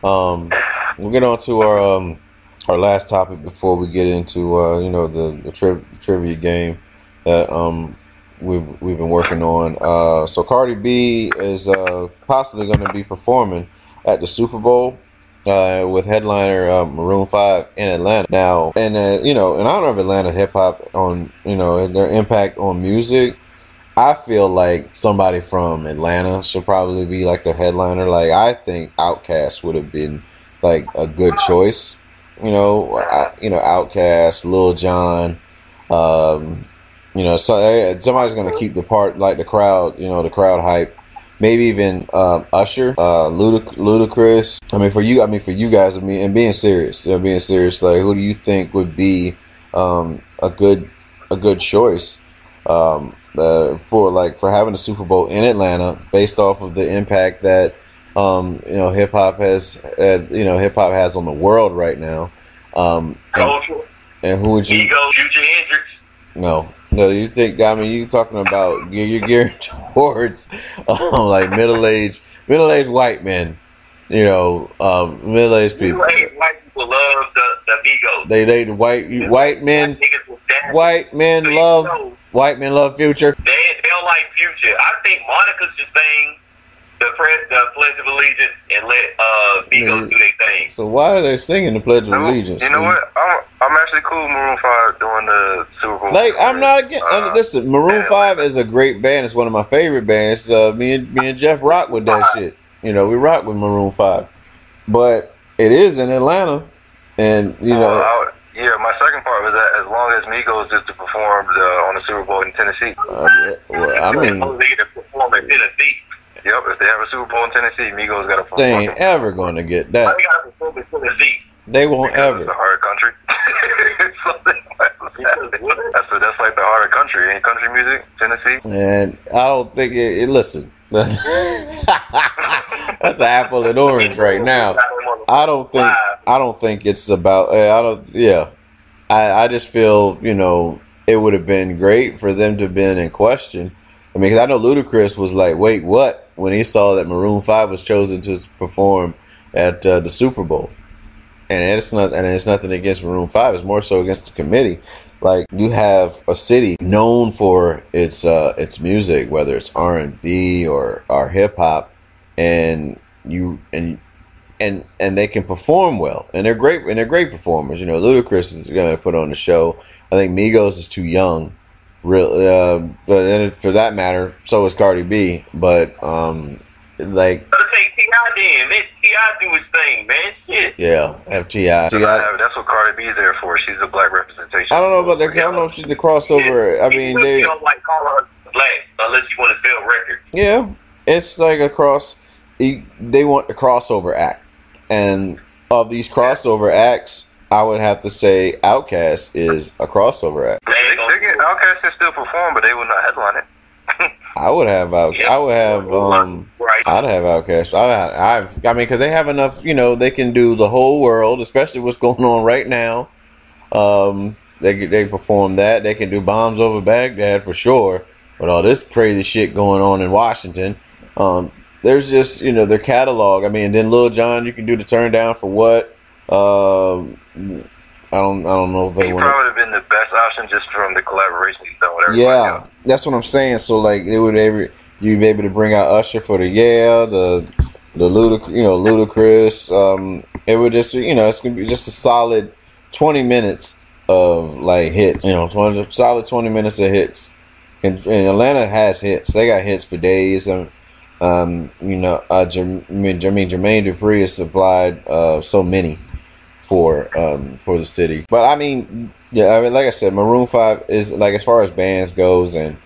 Um, we'll get on to our um, our last topic before we get into uh, you know the the tri- trivia game that um we've we've been working on. Uh, so Cardi B is uh, possibly going to be performing at the Super Bowl. Uh, with headliner uh, Maroon Five in Atlanta now, and uh, you know, in honor of Atlanta hip hop on you know and their impact on music, I feel like somebody from Atlanta should probably be like the headliner. Like I think Outkast would have been like a good choice. You know, I, you know Outkast, Lil Jon. Um, you know, so eh, somebody's gonna keep the part like the crowd. You know, the crowd hype. Maybe even um, Usher, uh, Ludacris. I mean, for you, I mean, for you guys, I mean, and being serious, you know, being serious. Like, who do you think would be um, a good a good choice? um, uh, for like for having a Super Bowl in Atlanta, based off of the impact that um, you know hip hop has, uh, you know hip hop has on the world right now. Um, and, and who would you? Ego, future Hendrix. No, no. You think? I mean, you talking about you're geared towards um, like middle aged middle aged white men. You know, um, middle aged people. White, white people love the, the Migos. They they the white white men Niggas will dance. white men love white men love Future. They, they don't like Future. I think Monica's just saying the pre- the Pledge of Allegiance and let uh Migos Nigga. do their thing. So why are they singing the Pledge of Allegiance? You know man? what? I'm I'm actually cool with Maroon Five doing the Super Bowl. Like I'm not against. Uh, listen, Maroon yeah, Five is a great band. It's one of my favorite bands. Uh, me and me and Jeff rock with that shit. You know, we rock with Maroon Five, but it is in Atlanta, and you Well, know, I would- yeah, my second part was that as long as Migos just to perform uh, on the Super Bowl in Tennessee. uh, well, I mean, they get to perform in Tennessee. Yep, if they have a Super Bowl in Tennessee, Migos got to perform. they ain't ever going to get that. they gotta perform in Tennessee? They won't Because It's a hard country. Something that's, what's that's the, that's like the harder country. Ain't country music Tennessee? And I don't think it. it listen, that's an apple and orange right now. I don't think I don't think it's about. uh, I don't. Yeah, I I just feel you know it would have been great for them to have been in question. I mean, 'cause I know Ludacris was like, "Wait, what?" when he saw that Maroon Five was chosen to perform at uh, the Super Bowl, and it's not. And it's nothing against Maroon Five. It's more so against the committee. Like you have a city known for its uh, its music, whether it's R and B or or hip hop, and you and and and they can perform well, and they're great, and they're great performers. You know, Ludacris is going to put on the show. I think Migos is too young, real. Uh, but for that matter, so is Cardi B. But um, like, Gotta take T.I. then. Let T.I. do his thing, man. Shit. yeah, FTI. See, I, that's what Cardi B is there for. She's the black representation. I don't know about that. I don't know if she's the crossover. I mean, you they, don't like call her black unless you want to sell records. yeah, it's like a cross. They want the crossover act, and of these crossover acts, I would have to say Outkast is a crossover act. They They, ain't gonna they get Outkast can still perform, but they will not headline it. I would have out. I would have. Um, right. I'd have Outkast. I, I've. I mean, because they have enough. You know, they can do the whole world, especially what's going on right now. Um, they they perform that. They can do bombs over Baghdad for sure. With all this crazy shit going on in Washington, um, there's just you know their catalog. I mean, then Lil Jon, you can do the turn down for what? Um, I don't. I don't know if they He probably would have been the best option just from the collaboration he's done with everybody yeah, else. that's what I'm saying. So like, it would every you'd be able to bring out Usher for the yeah, the the ludic, you know, Ludacris. Um, it would just you know, it's gonna be just a solid 20 minutes of like hits. You know, 20, solid 20 minutes of hits. And, and Atlanta has hits. They got hits for days. And um, you know, uh, I mean, Jermaine Jermaine Dupri has supplied uh so many for um for the city. But I mean, yeah, I mean, like I said, Maroon Five is like as far as bands goes, and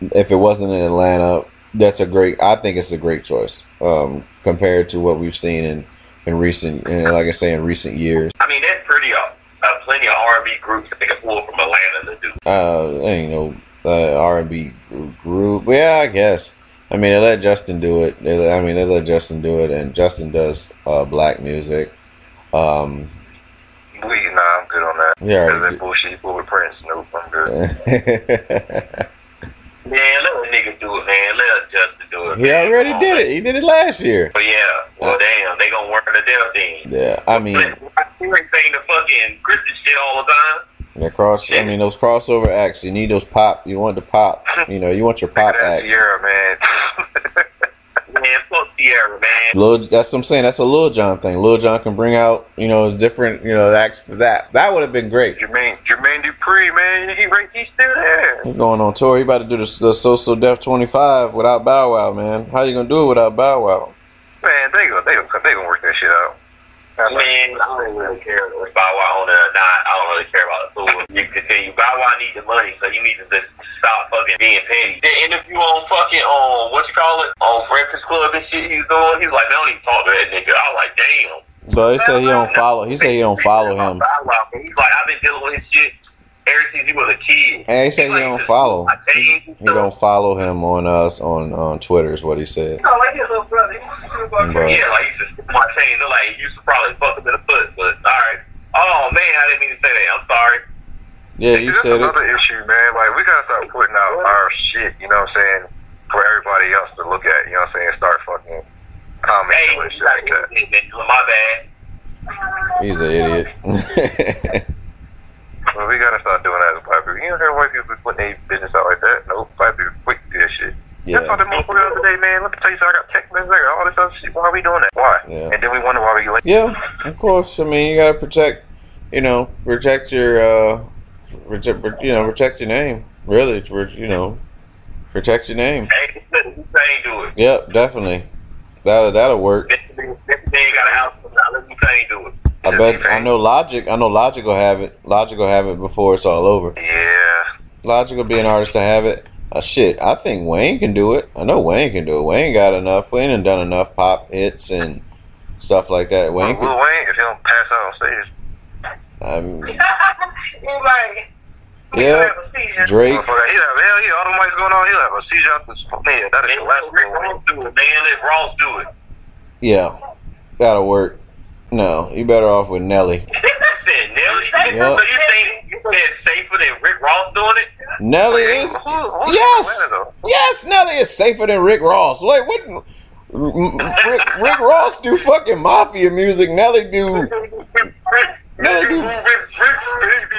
if it wasn't in Atlanta, that's a great. I think it's a great choice um, compared to what we've seen in in recent, in, like I say, in recent years. I mean, there's pretty uh, uh, plenty of R&B groups that they can pull from Atlanta to do. Uh, you know, uh, R and B group. Yeah, I guess. I mean, they let Justin do it. They, let- I mean, they let Justin do it, and Justin does uh, black music. Um, We, nah, I'm good on that. Yeah, Because that bullshit you pull with Prince. Nope, I'm good. he Man, let a nigga do it, man. Let Justin do it. man. already Come on, did man. it. He did it last year. But yeah, well, Uh, damn, they gonna work the damn thing. Yeah, I mean, Eric saying the fucking Christmas shit all the time. the cross. I mean, those crossover acts. You need those pop. You want the pop. You know, you want your pop Look at that acts. Ciara, man. Man, fuck Ciara, man. Lil, that's what I'm saying. That's a Lil Jon thing. Lil Jon can bring out, you know, different, you know, acts that. That would have been great. Jermaine, Jermaine Dupri, man, he he's still there. He's going on tour. He about to do the, the So So Def 25 without Bow Wow, man. How you gonna do it without Bow Wow? Man, they go, they go, they gonna work that shit out. Man, I don't really care if Bow Wow on it or not. I don't really care about the tour. You can continue. Bow Wow need the money, so he needs to just stop fucking being petty. The interview on fucking on what you call it on Breakfast Club and shit he's doing. He's like, man, I don't even talk to that nigga. I was like, damn. So he said he don't follow. He said he don't follow him. Bow Wow. He's like, I've been dealing with his shit ever since he was a kid. And he said he like, don't follow. I changed He don't follow him on us on on Twitter is what he said. So like his little brother. He's a little Bro. Yeah, like you should stick my chains. They're like, you should probably fuck him in the foot, but all right. Oh man, I didn't mean to say that. I'm sorry. Yeah, you that's said it. another issue, man. Like, we gotta start putting out our shit, you know what I'm saying, for everybody else to look at, you know what I'm saying, start fucking commenting Hey, and shit like that. my bad. He's an idiot. We gotta start doing that as black people. You don't hear white people putting their business out like that. Nope, black people quick to do that shit. Yeah. I told that motherfucker the other day, man. Let me tell you something. I got messages, I got all this other shit. Why are we doing that? Why? Yeah. And then we wonder why we late. Yeah, of course. I mean, you gotta protect, you know, protect your, uh, protect, you know, protect your name. Really, you know, protect your name. Hey, do it. Yep, definitely. That'll that'll work. This man got a house now. Let me tell you do it. I bet. I know Logic. I know Logic will have it. Logic will have it before it's all over. Yeah. Logic will be an artist to have it. Uh, shit, I think Wayne can do it. I know Wayne can do it. Wayne got enough. Wayne done done enough pop hits and stuff like that. Wayne Lil can. Wayne, if he don't pass out on stage. I'm. right. yeah, Have. Drake. He'll have, hell yeah, all the mics going on, he'll have a seizure out this. Man, that is the last let Rick Ross do it, man. Let Ross do it. Yeah, that'll work. No, you better off with Nelly. You said Nelly. Yeah. So you think you think it's safer than Rick Ross doing it? Nelly is. Who, who's Yes. Yes, Nelly is safer than Rick Ross. Like what? Rick, Rick Ross do fucking mafia music. Nelly do. Nelly do. Rick's baby.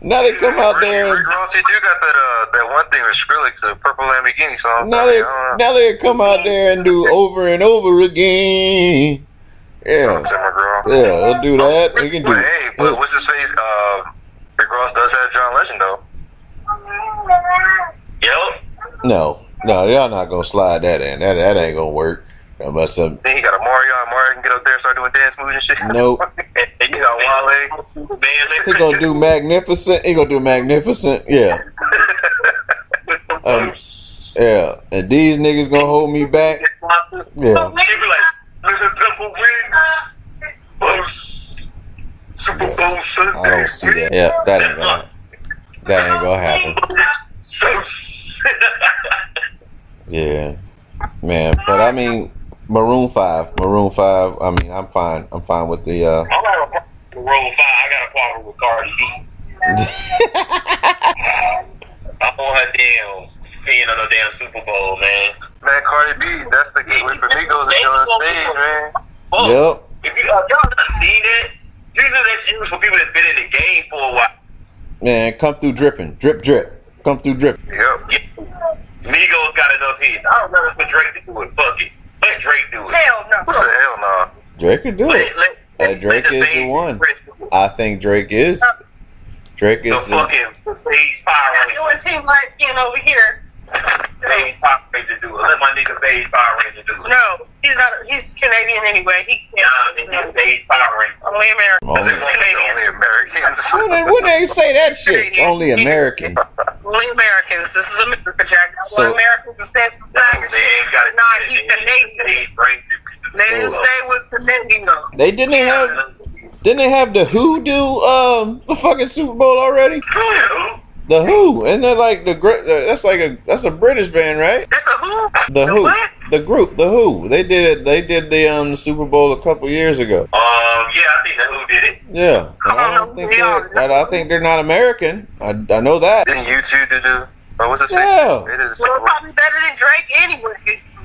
Nelly come out there and Rick Ross, he do got that uh that one thing with Skrillex, the Purple Lamborghini song. so, Nelly, I don't. Nelly come out there and do over and over again. Yeah, yeah, he'll do that. He can do. But hey, but what's his face? Uh, Rick Ross does have John Legend though. Yep. No, no, y'all not gonna slide that in. That that ain't gonna work. Unless some. Then he got a Mario, and Mario can get up there and start doing dance moves and shit. Nope. and you got Wale. He gonna do magnificent. He gonna do magnificent. Yeah, um, yeah. And these niggas gonna hold me back. Yeah. They be like, little pimple wings. Boss. Super Bowl Sunday. I don't see that. Yeah, that ain't gonna. That ain't gonna happen. So Yeah, man. But I mean, Maroon Five. Maroon Five. I mean, I'm fine. I'm fine with the. uh I got a problem with Roll 5. I got a problem with Cardi B. I want her damn being on the damn Super Bowl, man. Man, Cardi B, that's the gateway for Migos to get on the stage, man. Fuck. Yep. If you, uh, y'all not seen that, usually that's used for people that's been in the game for a while. Man, come through dripping. Drip, drip. Come through drip. Yep. Yeah. Migos got enough hits. I don't know for Drake to do it. Fuck it. Let Drake do it. Hell no. Who said hell no? Drake could do Let, it. let, Uh, Drake the is the one. Prince do it. I think Drake is. Drake The is the. fucking Beige Power You and Ranger. Team Skin over here. Beige Power Ranger do. Let my nigga Beige Power Ranger do it. No, he's not. He's Canadian anyway. He can't. nigga Beige Power Ranger. Only American. Only, He's Canadian. Only Americans. when, when they say that shit, only American. Only Americans. This is America, Jack. That's So- why Americans can stand for They flag ain't got it. Nah, he's Canadian. They didn't stay with Canadian though. They didn't have. Didn't they have the Who do um the fucking Super Bowl already? The Who, and they're like the gr- uh, that's like a that's a British band, right? That's a who? The Who, what? the group, the Who. They did it. They did the um Super Bowl a couple years ago. Um, yeah, I think the Who did it. Yeah, and I I don't don't think they are. I, I think they're not American. I, I know that. Didn't you two do the? Oh, what's his Yeah. face? It is. Well, probably better than Drake anyway.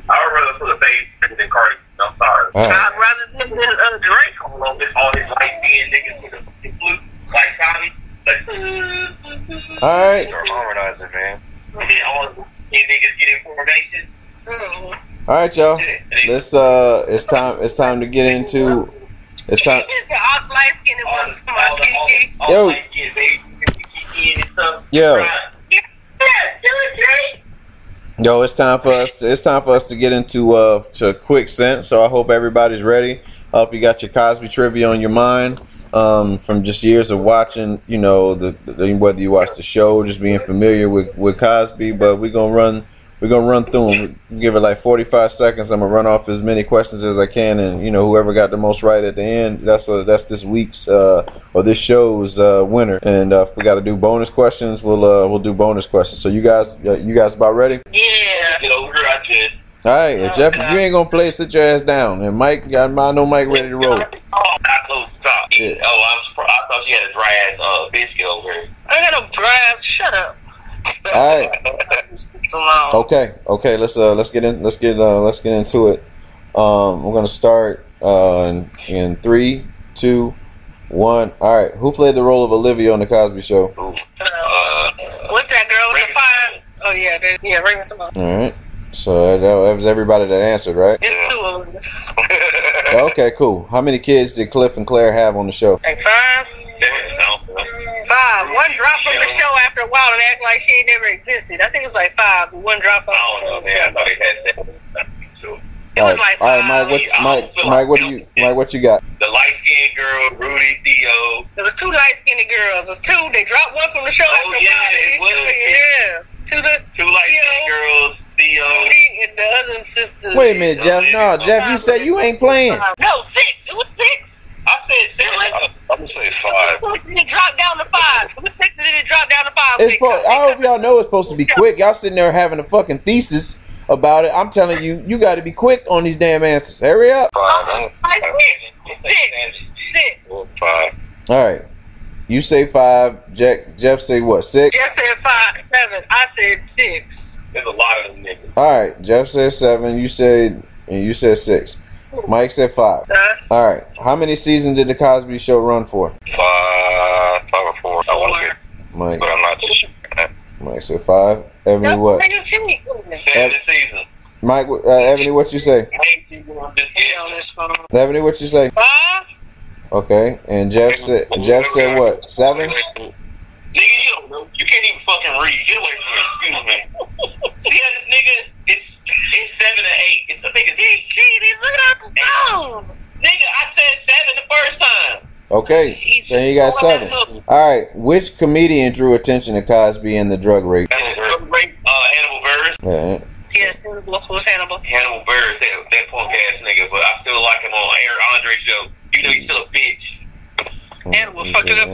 I would rather put a Beige Ranger than Cardi. I'm sorry. All right. I'd rather than, than uh, Drake. all of his, all his light skinned niggas with the fucking flute, like Tommy. Like, All right, Start harmonizing, man. and then all the niggas get in formation. all right, y'all. And Let's uh, it's time. It's time to get into. It's time. It's an off light skin and one the, my all the, all Kiki. the, all Yo. the light skinned babes, Kiki and stuff. Yo. Right. Yeah, do it, Drake. Yo, it's time for us. To, it's time for us to get into uh to quick sense. So I hope everybody's ready. I hope you got your Cosby trivia on your mind. Um, from just years of watching, you know, the, the whether you watch the show, just being familiar with, with Cosby. But we're gonna run. We're gonna run through them. Give it like 45 seconds. I'm gonna run off as many questions as I can, and you know, whoever got the most right at the end, that's uh that's this week's uh, or this show's uh, winner. And uh, if we got to do bonus questions, we'll uh, we'll do bonus questions. So you guys, uh, you guys about ready? Yeah. Get over here, I just. All right, if Jeff, if you ain't gonna play, sit your ass down. And Mike, got I know Mike ready to roll. Oh, I closed the top. Yeah. Oh, I'm surprised. I thought she had a dry ass uh, biscuit over here. I got no ass. Shut up. All right, So long. okay, okay. Let's uh, let's get in. Let's get uh, let's get into it. Um, we're gonna start uh, in, in three, two, one. All right. Who played the role of Olivia on the Cosby Show? Uh, what's that girl with the fire? Oh yeah, they, yeah, Raven-Symoné. All right. So that, that was everybody that answered, right? Just two of us. Okay, cool. How many kids did Cliff and Clair have on the show? Like five? Seven, no. Five. One dropped from the show after a while and act like she ain't never existed. I think it was like five, but one dropped off I don't know, the man. I thought they had seven. So, It was like all right. Mike. What, Mike, Mike, what do you, Mike? What you got? the light skinned girl, Rudy, Theo. There was two light skinned girls. There was two. They dropped one from the show Oh, after a yeah, while. it was. Yeah. Two the Two light skinned girls, Theo. Rudy and the other sister. Wait a minute, Jeff. No, Jeff, you said you ain't playing. No, six. It was six. I said seven. It I'm gonna say five. It dropped down to five. It was six and then it dropped down to five. It's po- I hope y'all know it's supposed to be quick. Y'all sitting there having a fucking thesis about it. I'm telling you, you got to be quick on these damn answers. Hurry up. Five. Like six. Six. Six. Five. All right. You say five. Jack, Jeff say what? Six. Jeff said five, seven. I said six. There's a lot of them niggas. All right. Jeff said seven. You said and you said six. Mike said five. Uh, All right. How many seasons did the Cosby Show run for? Five. Five or four. I want to say, Mike. but I'm not too sure. Mike said five. Ebony, what? Nigga, cheat. Seven seasons. Mike, uh, Ebony, what you say? Ain't you gonna just Stay guess? on this phone. Ebony, what you say? Five. Okay. And Jeff said. Jeff said what? Seven. Nigga, you don't know. You can't even fucking read. Get away from me. Excuse me. See how this nigga it's it's seven or eight. It's I think it's He's cheating. Look at the phone. nigga. I said seven the first time. Okay. Then you got seven. All right. Which comedian drew attention to Cosby and the drug rape? Hannibal Buress. Uh, Hannibal Buress. Yeah. Yes, Hannibal. Who's Hannibal? Hannibal Buress, that, that punk ass nigga, but I still like him on Eric Andre show. You know he's still a bitch. Hannibal fucked it up.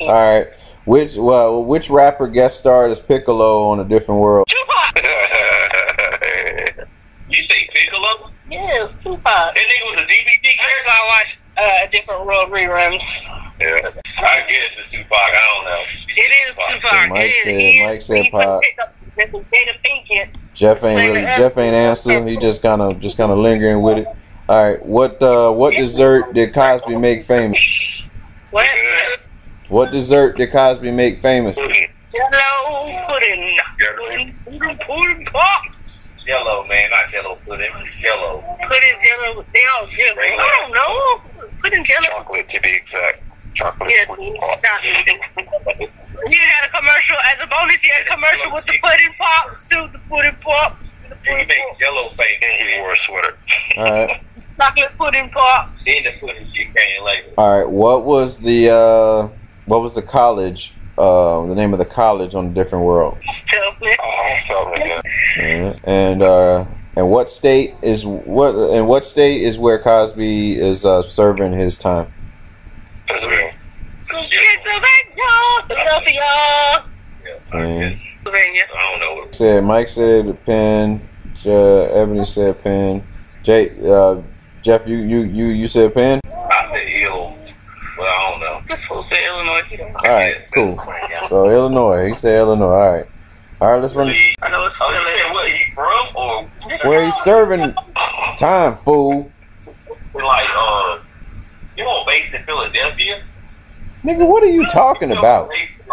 All right. Which well, which rapper guest starred as Piccolo on a different world? Tupac. You say Piccolo? Yeah, it was Tupac. That nigga was a DVD That's character. why I watch uh, different world reruns. yeah. I guess it's Tupac. I don't know. It is Tupac. Mike it is. said- he Mike is. said he Pop. picked up the Jeff ain't really, Jeff ain't answer. He just kind of just kind of lingering with it. All right. What uh what dessert did Cosby make famous? What? What dessert did Cosby make famous? Yellow pudding. Pudding, pudding, pudding pop. Jello, man, not Jello pudding. Jello. Pudding jello. They all jello. I don't know. Pudding jello. Chocolate to be exact. Chocolate. Yes, pudding it's pop. chocolate. You had a commercial as a bonus. You had a commercial with the pudding pops too. The pudding pops. The He pudding make pops. Jello And he wore a sweater. All right. Chocolate pudding pops. Then the pudding shit came later. All right. What was the uh what was the college uh the name of the college on a different world? Tell me. Oh, felt me good. Yeah. And uh and what state is what and what state is where Cosby is uh, serving his time? Pennsylvania. Pennsylvania, Philadelphia, Yeah, I. Pennsylvania. I don't know. Said Mike said pen. Je- Ebony said pen. Jay uh Jeff you you you you said pen. I said ill, but I don't know. This fool said Illinois. All right. Cool. So Illinois. He said Illinois. All right. All right. Let's run. I know it's you said what he from or Where he's serving time, fool. like uh you know based in Philadelphia? Nigga, what are you talking about?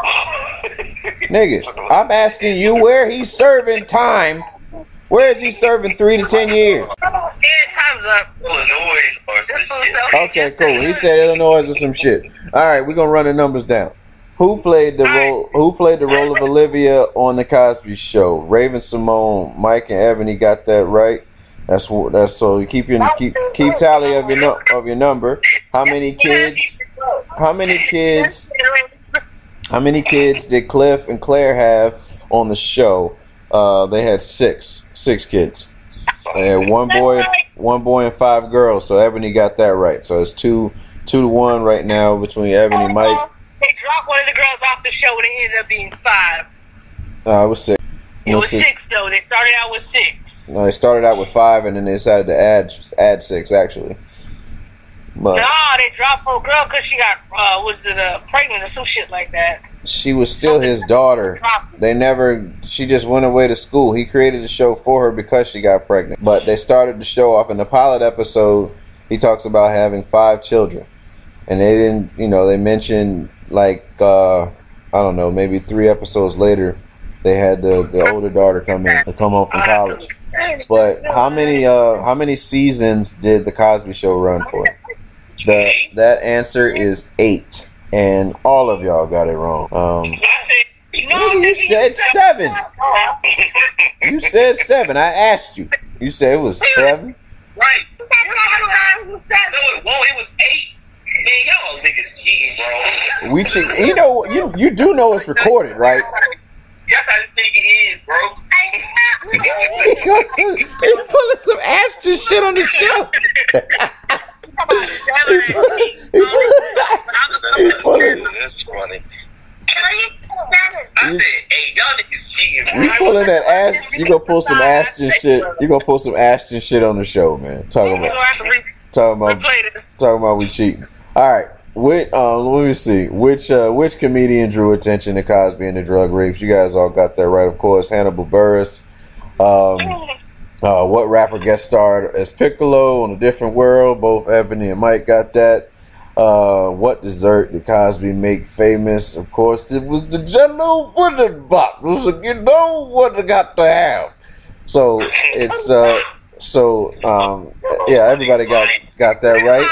Nigga, I'm asking you where he's serving time. Where is he serving three to ten years? Yeah, time's up. Illinois or some shit. Okay, cool. He said Illinois or some shit. All right, we're gonna run the numbers down. Who played the role? Who played the role of Olivia on the Cosby Show? Raven-Symoné, Mike, and Ebony got that right. That's what. That's so. You keep your keep keep tally of your nu- of your number. How many kids? How many kids? How many kids did Cliff and Clair have on the show? Uh, they had six. Six kids. They had one boy, one boy, and five girls. So Ebony got that right. So it's two, two to one right now between Ebony and Mike. They dropped one of the girls off the show and it ended up being five. Uh, it was six. It was six. six though. They started out with six. No, they started out with five, and then they decided to add add six actually. But No, they dropped her girl because she got uh, was it uh, pregnant or some shit like that. She was still his daughter. They never. She just went away to school. He created the show for her because she got pregnant. But they started the show off in the pilot episode. He talks about having five children, and they didn't. You know, they mentioned like uh, I don't know, maybe three episodes later, they had the, the older daughter come in to come home from college. But how many uh how many seasons did the Cosby Show run for? The that answer is eight, and all of y'all got it wrong. Um, I said, You you said seven. you said seven. I asked you. You said it was seven. right. No, it won't. It was eight. Man, y'all niggas cheating, bro. We should, you know you you do know it's recorded, right? That's how this nigga is, bro. He pulling some Astra shit on the show. Pull- he pulling- That's funny. I said, hey, y'all niggas cheating. You pulling that ass? You gonna pull some Ashton shit? You gonna pull some Ashton shit on the show, man? Talking about talking about talking about we cheating. All right. Which, um, let me see. Which uh, which comedian drew attention to Cosby and the drug rapes? You guys all got that right, of course. Hannibal Buress. Um, uh, what rapper guest starred as Piccolo on a different world? Both Ebony and Mike got that. Uh, what dessert did Cosby make famous? Of course, it was the Jello pudding box. Was like, you know what I got to have. So it's uh, so um, yeah, everybody got got that right.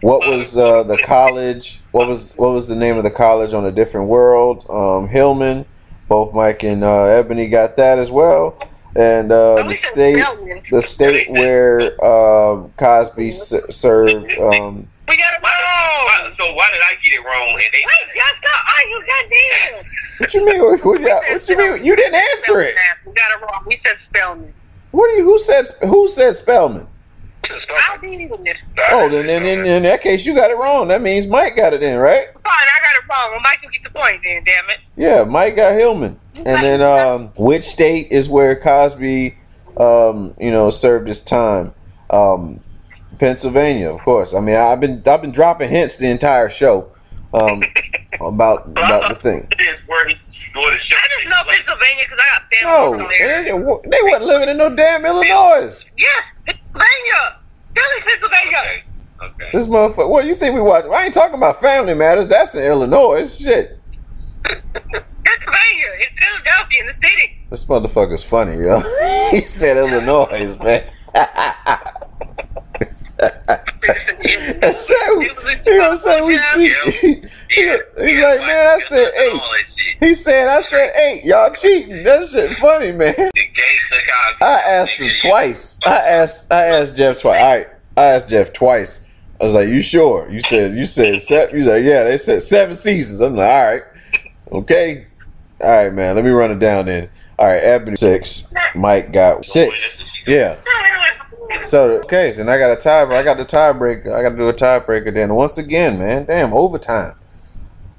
What was uh, the college? What was what was the name of the college on a different world? Um, Hillman. Both Mike and uh, Ebony got that as well. And uh, the state, the state where uh, Cosby s- served. Um, We got it Why, wrong. why, so why did I get it wrong? And they, Wait, just got argue, goddamn. what you mean? What, what, y'all- what you mean? You didn't answer it. We got it wrong. We said Spelman. What do you? Who said? Who said Spelman? I'll be with. Oh, then, then, then in that case, you got it wrong. That means Mike got it in, right? Fine, I got it wrong. Well, Mike, you get the point then, damn it. Yeah, Mike got Hillman. And then, um, which state is where Cosby, um, you know, served his time? Um, Pennsylvania, of course. I mean, I've been I've been dropping hints the entire show um, about about the thing. is where he go. I just know Pennsylvania because I got No, family they, from there. they wasn't living in no damn Illinois. Yes, Pennsylvania. Philly, Pennsylvania. Okay. Okay. This motherfucker. What you think we watch? I ain't talking about Family Matters. That's in Illinois. Shit. Pennsylvania. In Philadelphia, in the city. This motherfucker's funny, yo. he said Illinois, man. So, you know what I'm saying? We. He- Yeah. He's like, man, I said eight. He said, I said eight. Y'all cheating. That shit funny, man. The. I asked him twice. I asked, I asked Jeff twice. All right, I asked Jeff twice. I was like, "You sure?" You said, "You said seven." You said, "Yeah." They said seven seasons. I'm like, "All right, okay, all right, man. Let me run it down then." All right, Ebony six. Mike got six. Yeah. So okay, so then I got a tie. I got the tiebreaker. I got to do a tiebreaker. Then once again, man, damn overtime.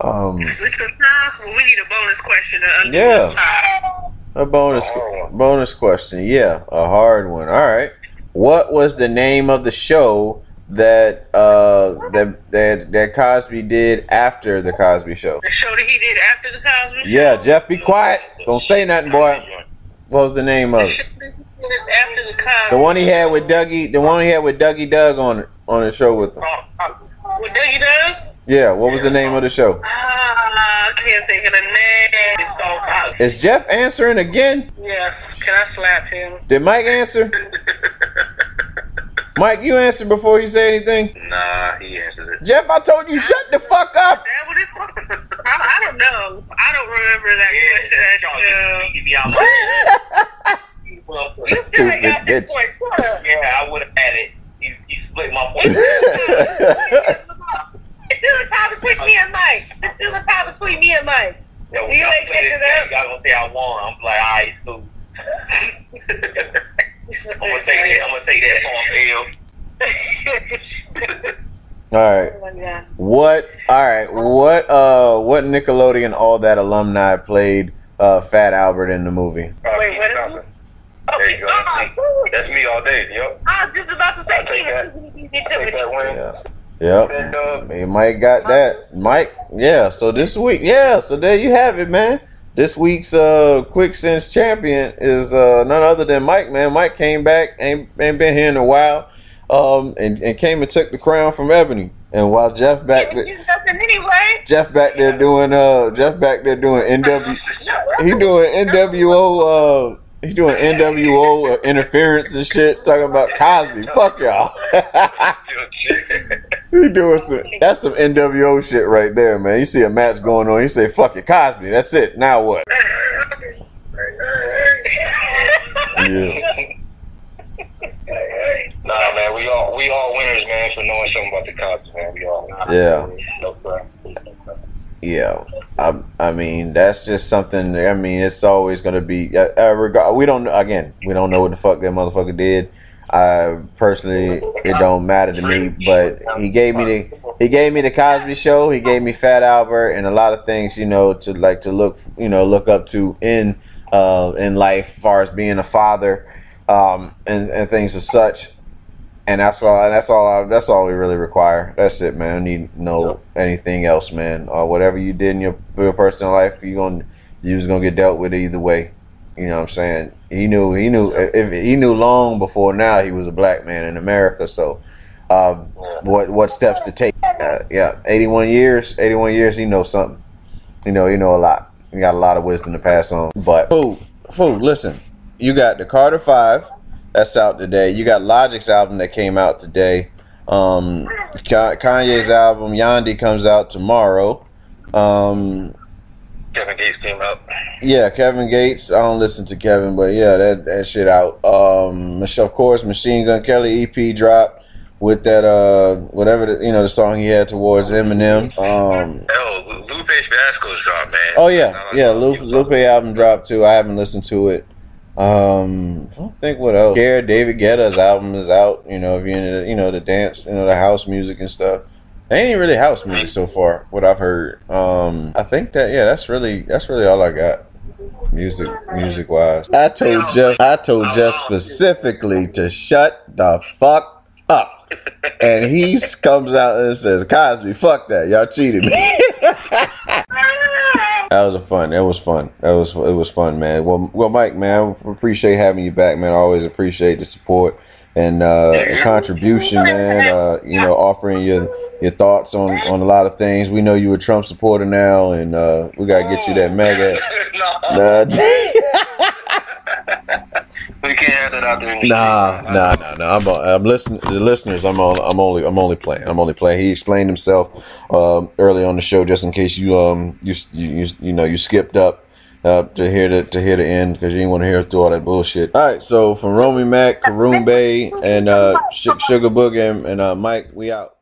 Um, Listen, time. We need a bonus question to undo Yeah. this time. a bonus A bonus question. Yeah, a hard one. All right. What was the name of the show that uh that that that Cosby did after the Cosby Show? The show that he did after the Cosby Show. Yeah, Jeff, be quiet. Don't say nothing, boy. What was the name of it? That he did after the Cosby. The one he had with Dougie. The one he had with Dougie Doug on on the show with him. With Dougie Doug. Yeah. What was the name of the show? Ah, I can't think of the name. It's all Cosby. Is Jeff answering again? Yes. Can I slap him? Did Mike answer? Mike, you answered before you said anything. Nah, he answered it. Jeff, I told you shut the fuck up. That what it's called? I, I don't know. I don't remember that Yeah, question. That show. niggas cheating me out. Well, You still ain't got Stupid six points. Shut yeah, I would have had it. He, he split my point. It's still a tie between me and Mike. It's still a tie between me and Mike. Yo, You y'all ain't play this catching game, up. Y'all gonna say I won. I'm like, all right, it's cool. I'm gonna take that. I'm gonna take that false L. All right. Oh. What? All right. What? Uh, what Nickelodeon all that alumni played uh, Fat Albert in the movie? Wait, what is it? There you go. That's me. That's me all day. Yep. I was just about to say, I'll take that. Kenan, I take that win. Yeah. Yep. And, uh, Hey, Mike got that. Mike. Yeah. So this week. Yeah. So there you have it, man. This week's uh, Quick Sense champion is uh, none other than Mike. Man, Mike came back. ain't ain't been here in a while. Um, and, and came and took the crown from Ebony. And while Jeff back, You did nothing anyway. Jeff back there doing uh, Jeff back there doing NW. He doing NWO uh He doing NWO interference and shit, talking about Cosby. Fuck y'all. he doing some. That's some NWO shit right there, man. You see a match going on, you say "fuck it, Cosby." That's it. Now what? Yeah. Nah, man, we all we all winners, man, for knowing something about the Cosby, man. We all yeah. No yeah, I, I mean that's just something. I mean it's always gonna be. Uh, uh, regard, we don't again. We don't know what the fuck that motherfucker did. I personally, it don't matter to me. But he gave me the he gave me the Cosby Show. He gave me Fat Albert and a lot of things, you know, to like to look, you know, look up to in uh, in life, as far as being a father um, and, and things as such and that's all. And That's all. I, that's all we really require. That's it, man. I need no yep. anything else, man. Uh, whatever you did in your, your personal life, you gonna you was gonna get dealt with either way. You know what I'm saying? He knew. He knew. If he knew long before now, he was a black man in America. So, uh, what what steps to take? Uh, yeah, 81 years. 81 years. He knows something. You know. You know a lot. He got a lot of wisdom to pass on. But food, food. Listen, you got the Carter Five that's out today. You got Logic's album that came out today. Um, Kanye's album Yandhi comes out tomorrow. Um, Kevin Gates came out. Yeah, Kevin Gates. I don't listen to Kevin, but yeah, that that shit out. Um, of course, Machine Gun Kelly EP dropped with that uh whatever the, you know the song he had towards Eminem. Um, oh, Lupe Fiasco's dropped, man. Oh yeah, yeah. Lupe, Lupe album dropped too. I haven't listened to it. Um, I don't think what else. Care David Guetta's album is out. You know, if you're into you know the dance, you know the house music and stuff. They ain't really house music so far. What I've heard. Um, I think that yeah, that's really that's really all I got. Music, music wise. I told Jeff. I told Jeff specifically to shut the fuck up. And he comes out and says, Cosby, fuck that. Y'all cheated me. That was a fun. That was fun. That was it was fun, man. Well, well, Mike, man, appreciate having you back, man. I always appreciate the support and uh, the contribution, man. Uh, you know, offering your your thoughts on on a lot of things. We know you a Trump supporter now, and uh, we gotta get you that mega. we can't have that out there. nah, nah, nah, nah. I'm, I'm listening. The listeners, I'm all, I'm only, I'm only playing. I'm only playing. He explained himself um, early on the show, just in case you, um, you, you, you know, you skipped up. Uh, to hear the to hear the end because you didn't want to hear through all that bullshit. All right, so from Romey Mak, Karoon Bay, and uh, Sugar Boog and, and uh, Mike, we out.